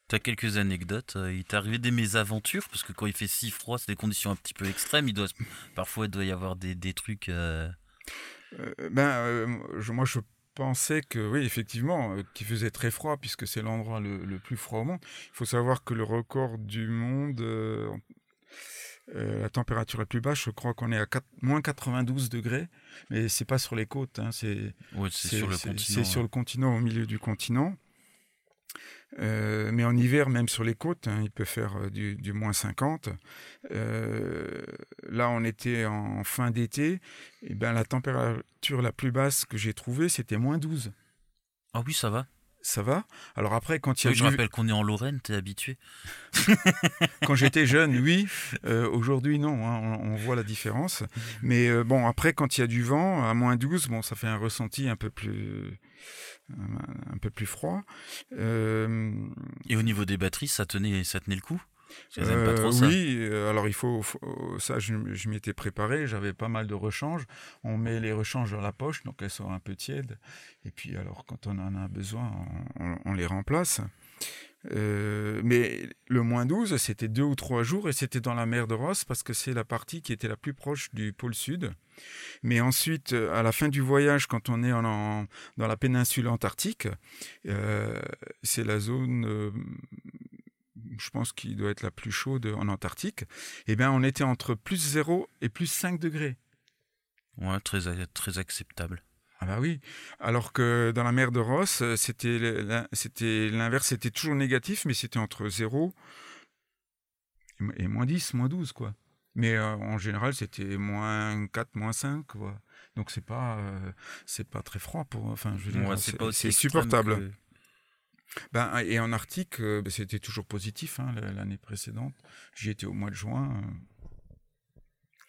Tu as quelques anecdotes. Euh, il t'est arrivé des mésaventures? Parce que quand il fait si froid, c'est des conditions un petit peu extrêmes. Il doit, parfois, il doit y avoir des, des trucs. Euh, euh, ben, moi, je pensais que oui, effectivement, qu'il faisait très froid puisque c'est l'endroit le, plus froid au monde. Il faut savoir que le record du monde, la température la plus basse, je crois qu'on est à 4, moins 92 degrés, mais c'est pas sur les côtes, hein, c'est sur le continent. C'est sur le continent, au milieu du continent. Euh, mais en hiver, même sur les côtes, hein, il peut faire euh, du, moins 50. Euh, là, on était en fin d'été. Et ben, la température la plus basse que j'ai trouvée, c'était moins 12. Ah oui, ça va. Ça va. Alors après, quand il y a Je rappelle qu'on est en Lorraine, t'es habitué. quand j'étais jeune, oui. Aujourd'hui, non. Hein, on, voit la différence. Mais bon, après, quand il y a du vent, à moins 12, bon, ça fait un ressenti un peu plus un peu plus froid. Euh, Et au niveau des batteries, ça tenait, ça tenait le coup? Euh, oui, euh, alors il faut, ça je, m'y étais préparé, j'avais pas mal de rechanges. On met les rechanges dans la poche, donc elles sont un peu tièdes. Et puis alors quand on en a besoin, on les remplace. Euh, mais le moins 12, c'était deux ou trois jours et c'était dans la mer de Ross parce que c'est la partie qui était la plus proche du pôle sud. Mais ensuite, euh, à la fin du voyage, quand on est en, dans la péninsule antarctique, euh, c'est la zone, je pense, qui doit être la plus chaude en Antarctique. Eh bien, on était entre plus 0 et plus 5 degrés. Ouais, très, très acceptable. Ah bah oui. Alors que dans la mer de Ross, euh, c'était l'inverse, c'était toujours négatif, mais c'était entre 0 et moins 10, moins 12, quoi. Mais euh, en général, c'était moins 4, moins 5, quoi. Donc c'est pas, euh, c'est pas très froid pour, enfin, je veux dire, c'est supportable. Ben, et en Arctique, ben, c'était toujours positif hein, l'année précédente. J'y étais au mois de juin.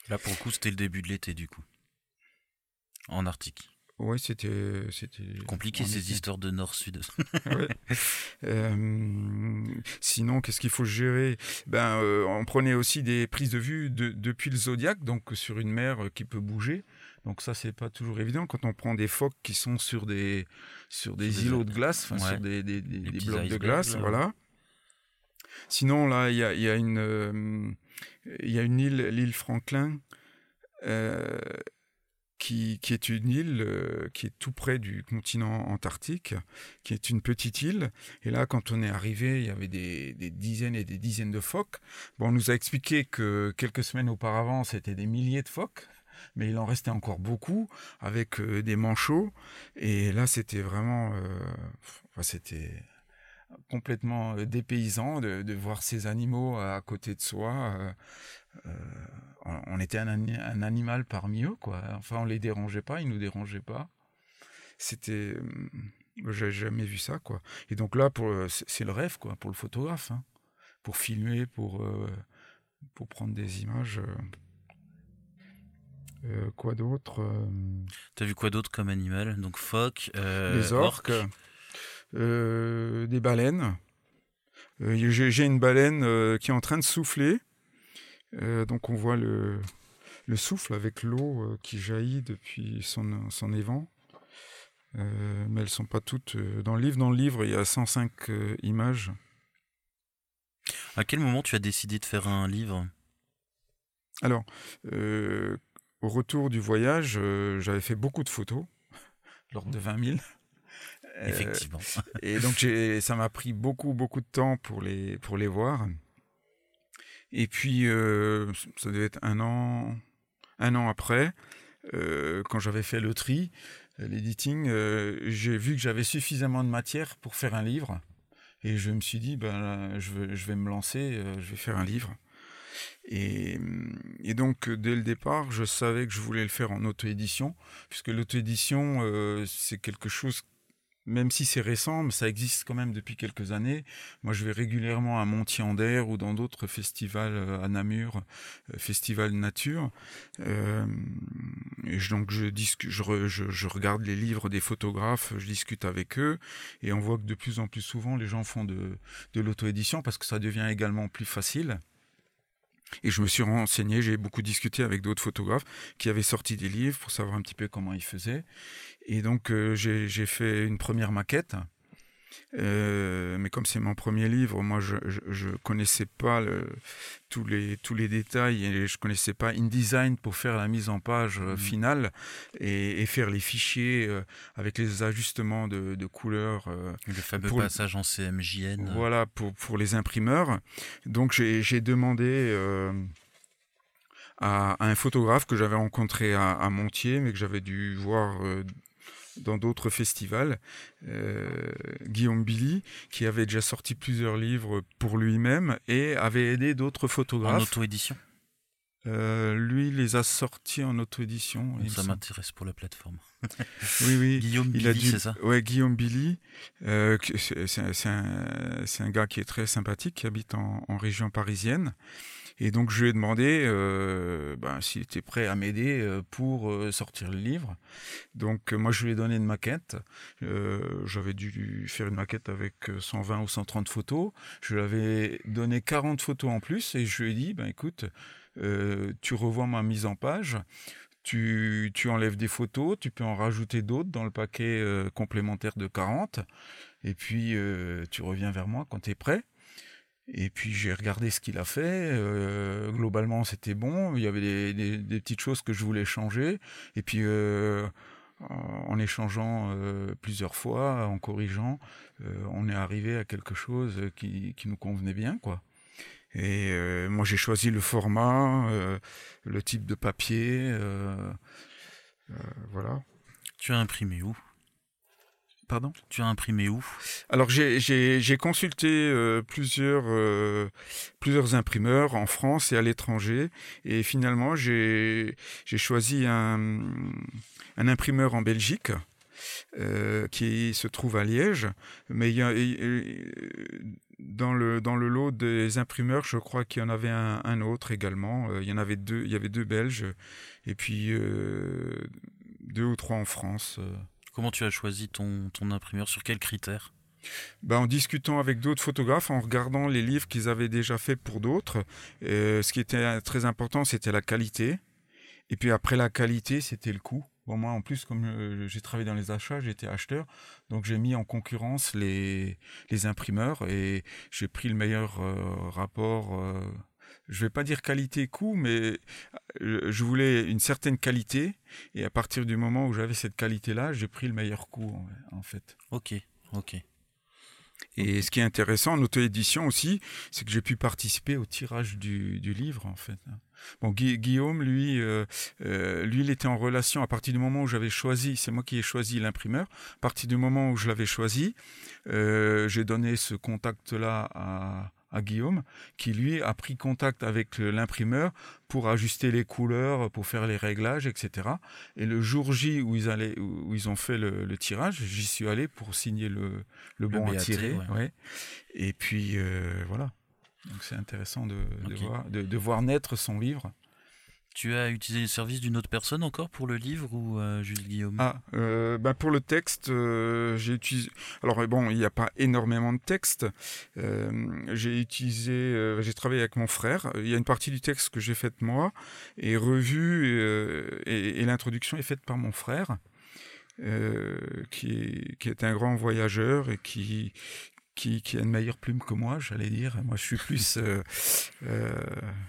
Là, pour le coup, c'était le début de l'été, du coup. En Arctique. Oui, c'était, c'était compliqué ces histoires de nord-sud. Euh, sinon, qu'est-ce qu'il faut gérer? Ben, euh, on prenait aussi des prises de vue depuis le zodiaque, donc sur une mer qui peut bouger. Donc ça, c'est pas toujours évident quand on prend des phoques qui sont sur des sur des îlots de glace, sur des, des, blocs de glace, voilà. Sinon, là, il y a, y a, une euh, il y a une île, l'île Franklin. Euh, qui, est une île euh, qui est tout près du continent antarctique, qui est une petite île. Et là, quand on est arrivé, il y avait des, dizaines et des dizaines de phoques. Bon, on nous a expliqué que quelques semaines auparavant, c'était des milliers de phoques, mais il en restait encore beaucoup avec euh, des manchots. Et là, c'était vraiment, euh, c'était complètement dépaysant de, voir ces animaux à côté de soi on était un, animal parmi eux, quoi. Enfin, on les dérangeait pas, ils nous dérangeaient pas. C'était, euh, j'ai jamais vu ça, quoi. Et donc là, pour, c'est le rêve, quoi, pour le photographe, hein. pour filmer, pour euh, pour prendre des images. Euh, quoi d'autre T'as vu quoi d'autre comme animal? Donc phoque, les orques, des baleines. j'ai une baleine qui est en train de souffler euh, donc on voit le, souffle avec l'eau euh, qui jaillit depuis son, son évent. Euh, mais elles sont pas toutes dans le livre. Dans le livre, il y a 105 images. À quel moment tu as décidé de faire un livre? Alors, au retour du voyage, j'avais fait beaucoup de photos, l'ordre de 20 000. Effectivement. et donc ça m'a pris beaucoup beaucoup de temps pour les pour les voir. Et puis ça devait être un an un an après, quand j'avais fait le tri, l'editing, j'ai vu que j'avais suffisamment de matière pour faire un livre. Et je me suis dit, ben, je, vais, je vais me lancer, je vais faire un livre. Et, donc, dès le départ, je savais que je voulais le faire en auto-édition, puisque l'auto-édition, euh, c'est quelque chose, même si c'est récent, mais ça existe quand même depuis quelques années. Moi, je vais régulièrement à Montier-en-Der ou dans d'autres festivals euh, à Namur, euh, festival nature. et donc, je, regarde les livres des photographes, je discute avec eux, et on voit que de plus en plus souvent, les gens font de, de l'auto-édition parce que ça devient également plus facile. Et je me suis renseigné, j'ai beaucoup discuté avec d'autres photographes qui avaient sorti des livres pour savoir un petit peu comment ils faisaient. Et donc euh, j'ai fait une première maquette euh, mais comme c'est mon premier livre, moi je, je, connaissais pas tous, les, tous les détails et je connaissais pas InDesign pour faire la mise en page euh, mmh. finale et, faire les fichiers euh, avec les ajustements de, de couleurs. le fameux passage en CMJN. Voilà, pour, pour les imprimeurs. Donc j'ai demandé à, un photographe que j'avais rencontré à, à, Montier, mais que j'avais dû voir dans d'autres festivals, euh, Guillaume Billy, qui avait déjà sorti plusieurs livres pour lui-même et avait aidé d'autres photographes. En auto-édition euh, lui, les a sortis en auto-édition. Ça m'intéresse pour la plateforme. oui, oui. Guillaume Billy, c'est ça? Ouais, Guillaume Billy. Euh, c'est un, un, gars qui est très sympathique, qui habite en, en région parisienne. Et donc je lui ai demandé euh, ben, s'il était prêt à m'aider euh, pour euh, sortir le livre. Donc moi je lui ai donné une maquette. J'avais dû faire une maquette avec 120 ou 130 photos. Je lui avais donné 40 photos en plus et je lui ai dit, ben écoute, tu revois ma mise en page. Tu, tu, enlèves des photos, tu peux en rajouter d'autres dans le paquet complémentaire de 40, et puis tu reviens vers moi quand tu es prêt. Et puis j'ai regardé ce qu'il a fait. Euh, globalement, c'était bon. Il y avait des, petites choses que je voulais changer. Et puis euh, en échangeant euh, plusieurs fois, en corrigeant, on est arrivé à quelque chose qui, qui nous convenait bien, quoi. Et moi, j'ai choisi le format, le type de papier, voilà. Tu as imprimé où? Pardon? Tu as imprimé où? Alors j'ai consulté euh, plusieurs, euh, plusieurs imprimeurs en France et à l'étranger et finalement j'ai choisi un, un, imprimeur en Belgique euh, qui se trouve à Liège. Mais il y a, dans, le, dans le lot des imprimeurs, je crois qu'il y en avait un, un, autre également. il y en avait deux, il y avait deux Belges et puis deux ou trois en France. Comment tu as choisi ton, imprimeur? Sur quels critères? Ben, en discutant avec d'autres photographes, en regardant les livres qu'ils avaient déjà fait pour d'autres, euh, ce qui était très important, c'était la qualité. Et puis après la qualité, c'était le coût. Bon, moi, en plus, comme euh, j'ai travaillé dans les achats, j'étais acheteur, donc j'ai mis en concurrence les, les imprimeurs et j'ai pris le meilleur euh, rapport je vais pas dire qualité-coût, mais euh, je voulais une certaine qualité. Et à partir du moment où j'avais cette qualité-là, j'ai pris le meilleur coût, en fait. Ok, ok. Et ce qui est intéressant en auto-édition aussi, c'est que j'ai pu participer au tirage du, livre, en fait. Bon, Guillaume, lui, euh, euh, lui, il était en relation à partir du moment où j'avais choisi, c'est moi qui ai choisi l'imprimeur. À partir du moment où je l'avais choisi, j'ai donné ce contact-là à, à Guillaume, qui lui a pris contact avec l'imprimeur pour ajuster les couleurs, pour faire les réglages, etc. Et le jour J où ils, allaient, où ils ont fait le, tirage, j'y suis allé pour signer le, le, bon à tirer. Et puis euh, voilà. Donc c'est intéressant de, voir, de, voir naître son livre. Tu as utilisé le service d'une autre personne encore pour le livre ou euh, juste Guillaume? Ah, euh, bah, pour le texte, euh, j'ai utilisé. Alors bon, il n'y a pas énormément de texte. j'ai utilisé, j'ai travaillé avec mon frère. Il y a une partie du texte que j'ai faite moi et revue et, l'introduction est faite par mon frère. qui est un grand voyageur et qui, qui, a une meilleure plume que moi, j'allais dire. Moi, je suis plus. Euh, euh,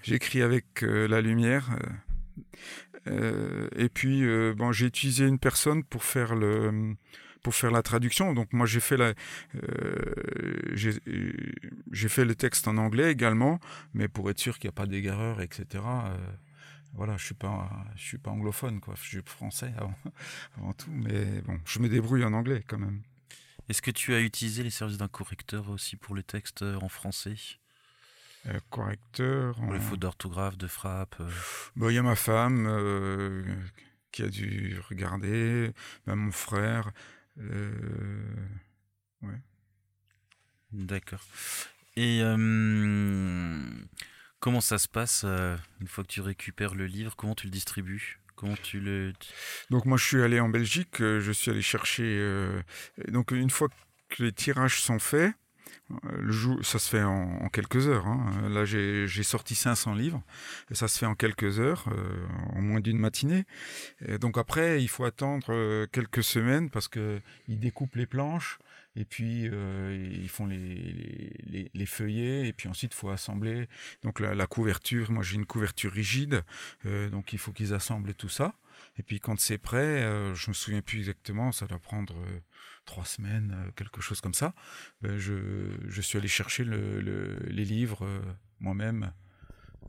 J'écris avec euh, la lumière. Et puis, bon, j'ai utilisé une personne pour faire le, pour faire la traduction. Donc moi j'ai fait la, j'ai fait le texte en anglais également, mais pour être sûr qu'il n'y a pas d'égareur, etc. Voilà, je suis pas, je suis pas anglophone quoi, je suis français avant, avant, tout, mais bon, je me débrouille en anglais quand même. Est-ce que tu as utilisé les services d'un correcteur aussi pour le texte en français? Euh, correcteur. Pour les fautes d'orthographe, de frappe. Il y a ma femme qui a dû regarder, même mon frère. Euh, ouais. D'accord. Et euh, comment ça se passe euh, une fois que tu récupères le livre Comment tu le distribues? Donc moi je suis allé en Belgique, je suis allé chercher. donc une fois que les tirages sont faits, le jour, ça se fait en, quelques heures. Hein. Là, j'ai sorti 500 livres. Et ça se fait en quelques heures, euh, en moins d'une matinée. Donc après, il faut attendre euh, quelques semaines parce qu'ils découpent les planches. Et puis, euh, ils font les, les, les, feuillets. Et puis ensuite, il faut assembler. Donc la, couverture, moi j'ai une couverture rigide. donc il faut qu'ils assemblent tout ça. Et puis quand c'est prêt, je me souviens plus exactement, ça doit prendre trois semaines, euh, quelque chose comme ça, ben, je, je, suis allé chercher le, les livres euh, moi-même.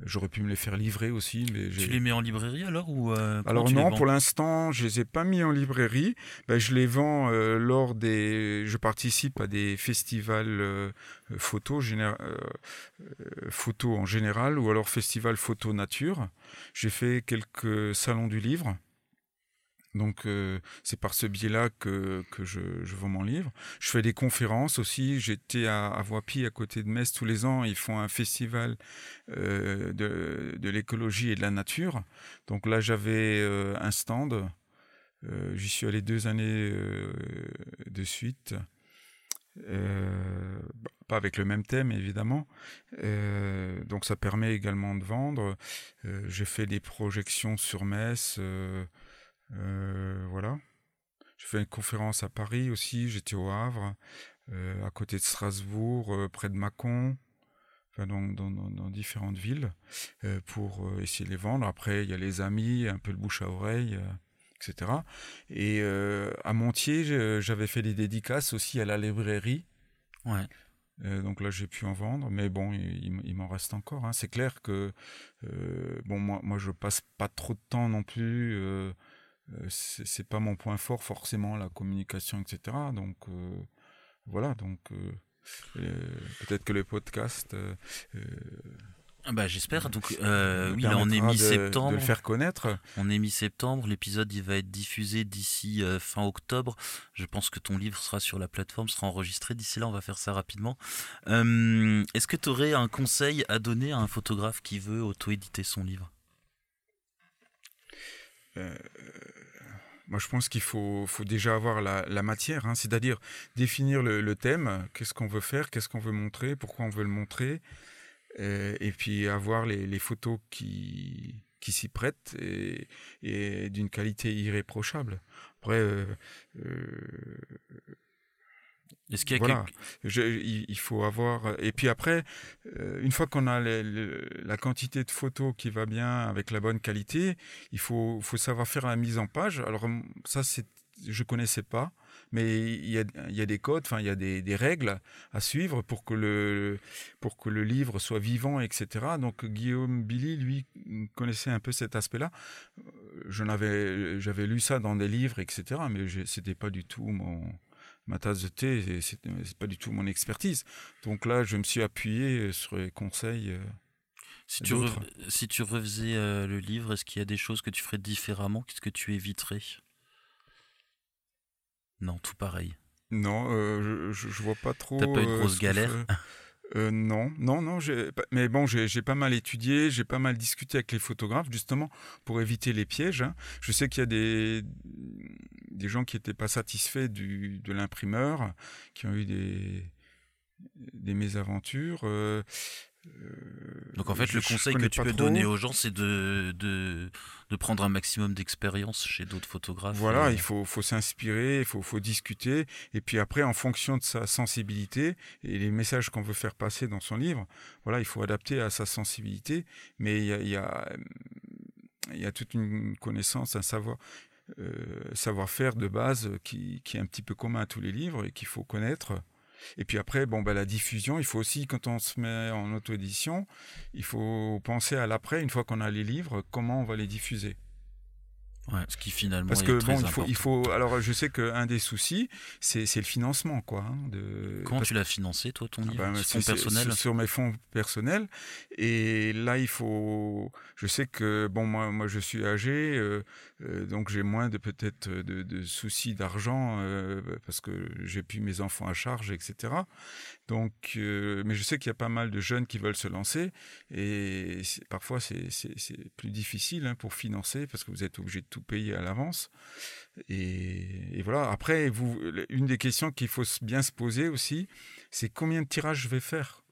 J'aurais pu me les faire livrer aussi, mais tu les mets en librairie alors ou euh, Alors non, pour l'instant, je les ai pas mis en librairie. Ben, je les vends lors des. Je participe à des festivals photo, photo en général, ou alors festival photo nature. J'ai fait quelques salons du livre. Donc euh, c'est par ce biais-là que, que je, je, vends mon livre. Je fais des conférences aussi. J'étais à, à Voipy, à côté de Metz, tous les ans. Ils font un festival euh, de, de l'écologie et de la nature. Donc là, j'avais euh, un stand. J'y suis allé deux années de suite. Pas avec le même thème évidemment. Donc ça permet également de vendre. J'ai fait des projections sur Metz. Euh. J'ai fait une conférence à Paris aussi, j'étais au Havre, euh, à côté de Strasbourg, euh, près de Mâcon, enfin dans, dans, dans, différentes villes, pour essayer de les vendre. Après, il y a les amis, un peu le bouche à oreille, etc. Et à Montier, j'avais fait des dédicaces aussi à la librairie. Ouais. donc là, j'ai pu en vendre, mais bon, il, il m'en reste encore. Hein. C'est clair que euh, bon, moi, moi, je passe pas trop de temps non plus euh, euh, c'est pas mon point fort forcément la communication etc donc euh, voilà donc euh, peut-être que le podcast ah bah, j'espère. Donc, oui, là, on est mi-septembre. De, le faire connaître. On est mi-septembre. L'épisode, il va être diffusé d'ici fin octobre. Je pense que ton livre sera sur la plateforme, sera enregistré. D'ici là, on va faire ça rapidement. Est-ce que tu aurais un conseil à donner à un photographe qui veut auto-éditer son livre? Moi, je pense qu'il faut, déjà avoir la, matière, hein, c'est-à-dire définir le, thème, qu'est-ce qu'on veut faire, qu'est-ce qu'on veut montrer, pourquoi on veut le montrer, et, et puis avoir les, photos qui, s'y prêtent et, d'une qualité irréprochable. Après, euh, euh, est-ce qu'il y a voilà, je, il, faut avoir. Et puis après, euh, une fois qu'on a les, les, la quantité de photos qui va bien avec la bonne qualité, il faut, faut savoir faire la mise en page. Alors ça, c'est, je connaissais pas, mais il y a, il y a des codes, enfin il y a des, des, règles à suivre pour que le pour que le livre soit vivant, etc. Donc Guillaume Billy, lui, connaissait un peu cet aspect-là. Je avais, j'avais lu ça dans des livres, etc. Mais c'était pas du tout mon ma tasse de thé, c'est pas du tout mon expertise. Donc là, je me suis appuyé sur les conseils. Euh, si tu, re, si tu refaisais euh, le livre, est-ce qu'il y a des choses que tu ferais différemment? Qu'est-ce que tu éviterais? Non, tout pareil. Non, euh, je, je, vois pas trop. T'as pas eu de grosse galère? euh, non, non, non. Mais bon, j'ai pas mal étudié, j'ai pas mal discuté avec les photographes justement pour éviter les pièges. Hein. Je sais qu'il y a des des gens qui n'étaient pas satisfaits du, de l'imprimeur, qui ont eu des des mésaventures. Euh, donc en fait, le conseil que tu peux trop. donner aux gens, c'est de, de, de, prendre un maximum d'expérience chez d'autres photographes. Voilà, il faut, faut s'inspirer, il faut, faut discuter, et puis après, en fonction de sa sensibilité et les messages qu'on veut faire passer dans son livre, voilà, il faut adapter à sa sensibilité, mais il y a, il y a, il y a toute une connaissance, un savoir. savoir-faire de base qui, qui, est un petit peu commun à tous les livres et qu'il faut connaître. Et puis après, bon, bah, la diffusion, il faut aussi, quand on se met en auto-édition, il faut penser à l'après, une fois qu'on a les livres, comment on va les diffuser. Ce qui finalement Parce que bon, il faut, il faut. Alors, je sais qu'un des soucis, c'est le financement, quoi. Hein, de... Comment tu l'as financé, toi, ton ah livre ben, Sur personnel Sur mes fonds personnels. Et là, il faut. Je sais que bon, moi, moi, je suis âgé. Euh, euh, donc j'ai moins de peut-être de, soucis d'argent euh, parce que j'ai plus mes enfants à charge, etc. Donc, mais je sais qu'il y a pas mal de jeunes qui veulent se lancer et parfois c'est plus difficile hein, pour financer parce que vous êtes obligé de tout payer à l'avance. Et, voilà. Après, vous, une des questions qu'il faut bien se poser aussi, c'est combien de tirages je vais faire?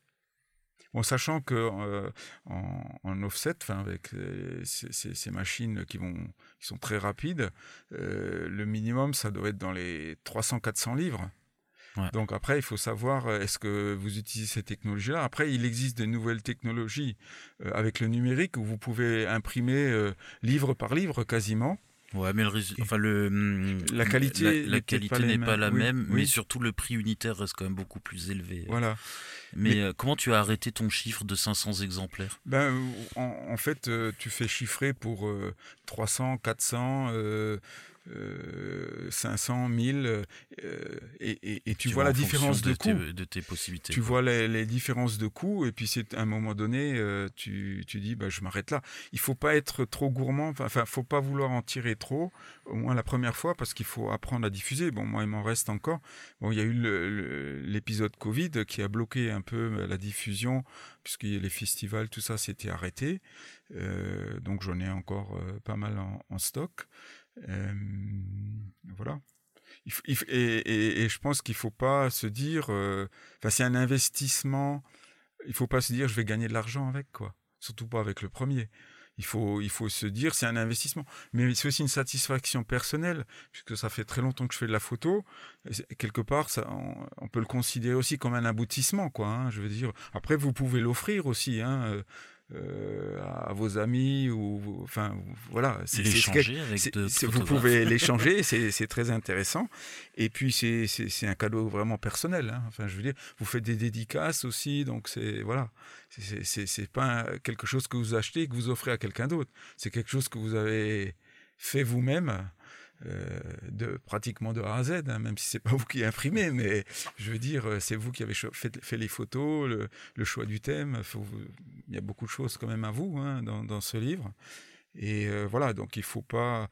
Bon, sachant que euh, en, offset, avec ces, machines qui, vont, qui sont très rapides, euh, le minimum, ça doit être dans les 300-400 livres. Donc après, il faut savoir, euh, est-ce que vous utilisez ces technologies-là? Après, il existe de nouvelles technologies avec le numérique où vous pouvez imprimer livre par livre quasiment. Ouais, mais le, enfin le, hum, la qualité, la, qualité n'est pas, la même, mais surtout le prix unitaire reste quand même beaucoup plus élevé. Voilà. Mais, euh, comment tu as arrêté ton chiffre de 500 exemplaires? Ben, en, fait, euh, tu fais chiffrer pour 300, 400. 500, 1000, et, tu, vois, la différence de, coût. de tes possibilités. Tu vois les, différences de coût, et puis c'est à un moment donné, euh, tu, tu dis, bah, je m'arrête là. Il faut pas être trop gourmand, enfin, faut pas vouloir en tirer trop, au moins la première fois, parce qu'il faut apprendre à diffuser. Bon, moi, il m'en reste encore. Bon, il y a eu l'épisode Covid qui a bloqué un peu euh, la diffusion, puisque les festivals, tout ça, s'était arrêté. Euh, donc, j'en ai encore pas mal en stock. Euh, voilà. Et, et, je pense qu'il faut pas se dire, euh, enfin, c'est un investissement. Il faut pas se dire, je vais gagner de l'argent avec, quoi. Surtout pas avec le premier. Il faut, il faut se dire, c'est un investissement. Mais c'est aussi une satisfaction personnelle, puisque ça fait très longtemps que je fais de la photo. quelque part, ça, on, peut le considérer aussi comme un aboutissement, quoi. Hein, je veux dire. Après, vous pouvez l'offrir aussi. Hein, euh, à vos amis ou enfin voilà c'est vous pouvez l'échanger c'est très intéressant. Et puis c'est un cadeau vraiment personnel hein. enfin je veux dire vous faites des dédicaces aussi donc c'est voilà. C'est pas quelque chose que vous achetez et que vous offrez à quelqu'un d'autre. C'est quelque chose que vous avez fait vous-même euh, de pratiquement de A à Z, hein, même si c'est pas vous qui imprimez, mais je veux dire, euh, c'est vous qui avez fait, les photos, le, choix du thème. il y a beaucoup de choses quand même à vous hein, dans, ce livre. Et euh, voilà, donc il faut pas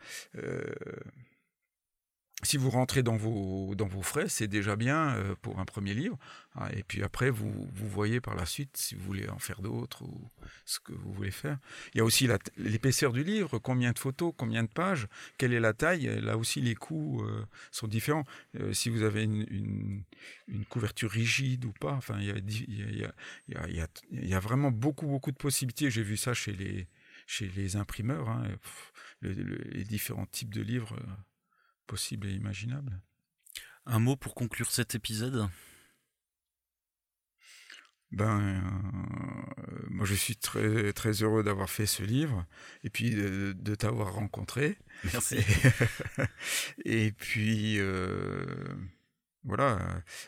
si vous rentrez dans vos, dans vos frais, c'est déjà bien euh, pour un premier livre. Ah, et puis après, vous, vous voyez par la suite si vous voulez en faire d'autres ou ce que vous voulez faire. Il y a aussi l'épaisseur du livre, combien de photos, combien de pages, quelle est la taille. Là aussi, les coûts euh, sont différents. Euh, si vous avez une, une, couverture rigide ou pas, enfin, il y a, il y, a, il y, a, vraiment beaucoup, beaucoup de possibilités. J'ai vu ça chez les, chez les imprimeurs, hein, les différents types de livres possible et imaginable. Un mot pour conclure cet épisode? Ben, euh, moi je suis très très heureux d'avoir fait ce livre et puis de, t'avoir rencontré. Merci. Et, puis euh, voilà.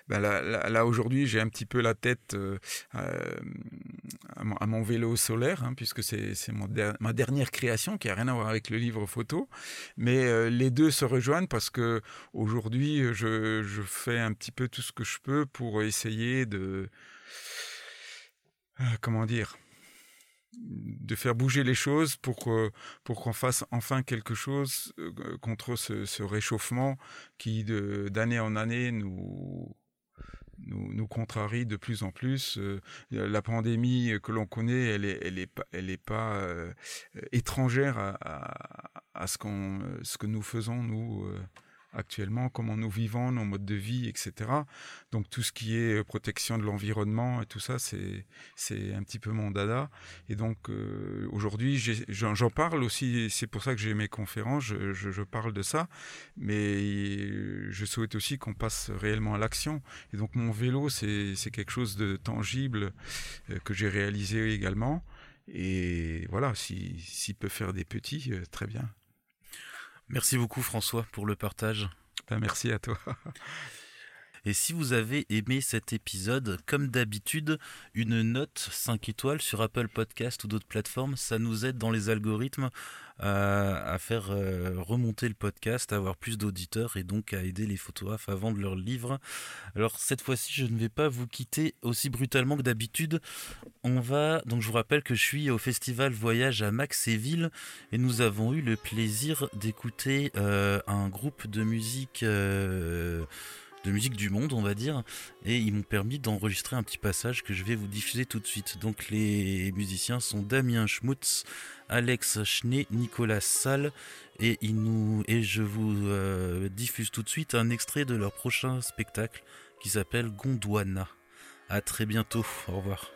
Ben là, aujourd'hui, j'ai un petit peu la tête euh, à, mon, vélo solaire, hein, puisque c'est ma dernière création qui a rien à voir avec le livre photo. Mais euh, les deux se rejoignent parce que aujourd'hui, je, fais un petit peu tout ce que je peux pour essayer de euh, comment dire de faire bouger les choses pour pour qu'on fasse enfin quelque chose euh, contre ce, réchauffement qui d'année en année nous nous, contrarie de plus en plus. Euh, la pandémie que l'on connaît, elle est, elle est pas, elle est pas euh, étrangère à, à, ce, qu'on, ce que nous faisons, nous, actuellement, comment nous vivons, nos modes de vie, etc. Donc tout ce qui est euh, protection de l'environnement et tout ça, c'est c'est un petit peu mon dada. Et donc euh, aujourd'hui, j'en parle aussi. C'est pour ça que j'ai mes conférences. Je, parle de ça, mais je souhaite aussi qu'on passe réellement à l'action. Et donc mon vélo, c'est quelque chose de tangible euh, que j'ai réalisé également. Et voilà, s'il peut faire des petits, très bien. Merci beaucoup François pour le partage. Ben, merci à toi. Et si vous avez aimé cet épisode, comme d'habitude, une note 5 étoiles sur Apple Podcast ou d'autres plateformes, ça nous aide dans les algorithmes à, faire euh, remonter le podcast, à avoir plus d'auditeurs et donc à aider les photographes à vendre leurs livres. Alors cette fois-ci, je ne vais pas vous quitter aussi brutalement que d'habitude. On va donc je vous rappelle que je suis au festival Voyage à Maxéville et nous avons eu le plaisir d'écouter euh, un groupe de musique euh, de musique du monde, on va dire, et ils m'ont permis d'enregistrer un petit passage que je vais vous diffuser tout de suite. Donc les musiciens sont Damien Schmutz, Alex Schnee, Nicolas Salle, et, ils nous, et je vous euh, diffuse tout de suite un extrait de leur prochain spectacle qui s'appelle Gondwana. A très bientôt, au revoir.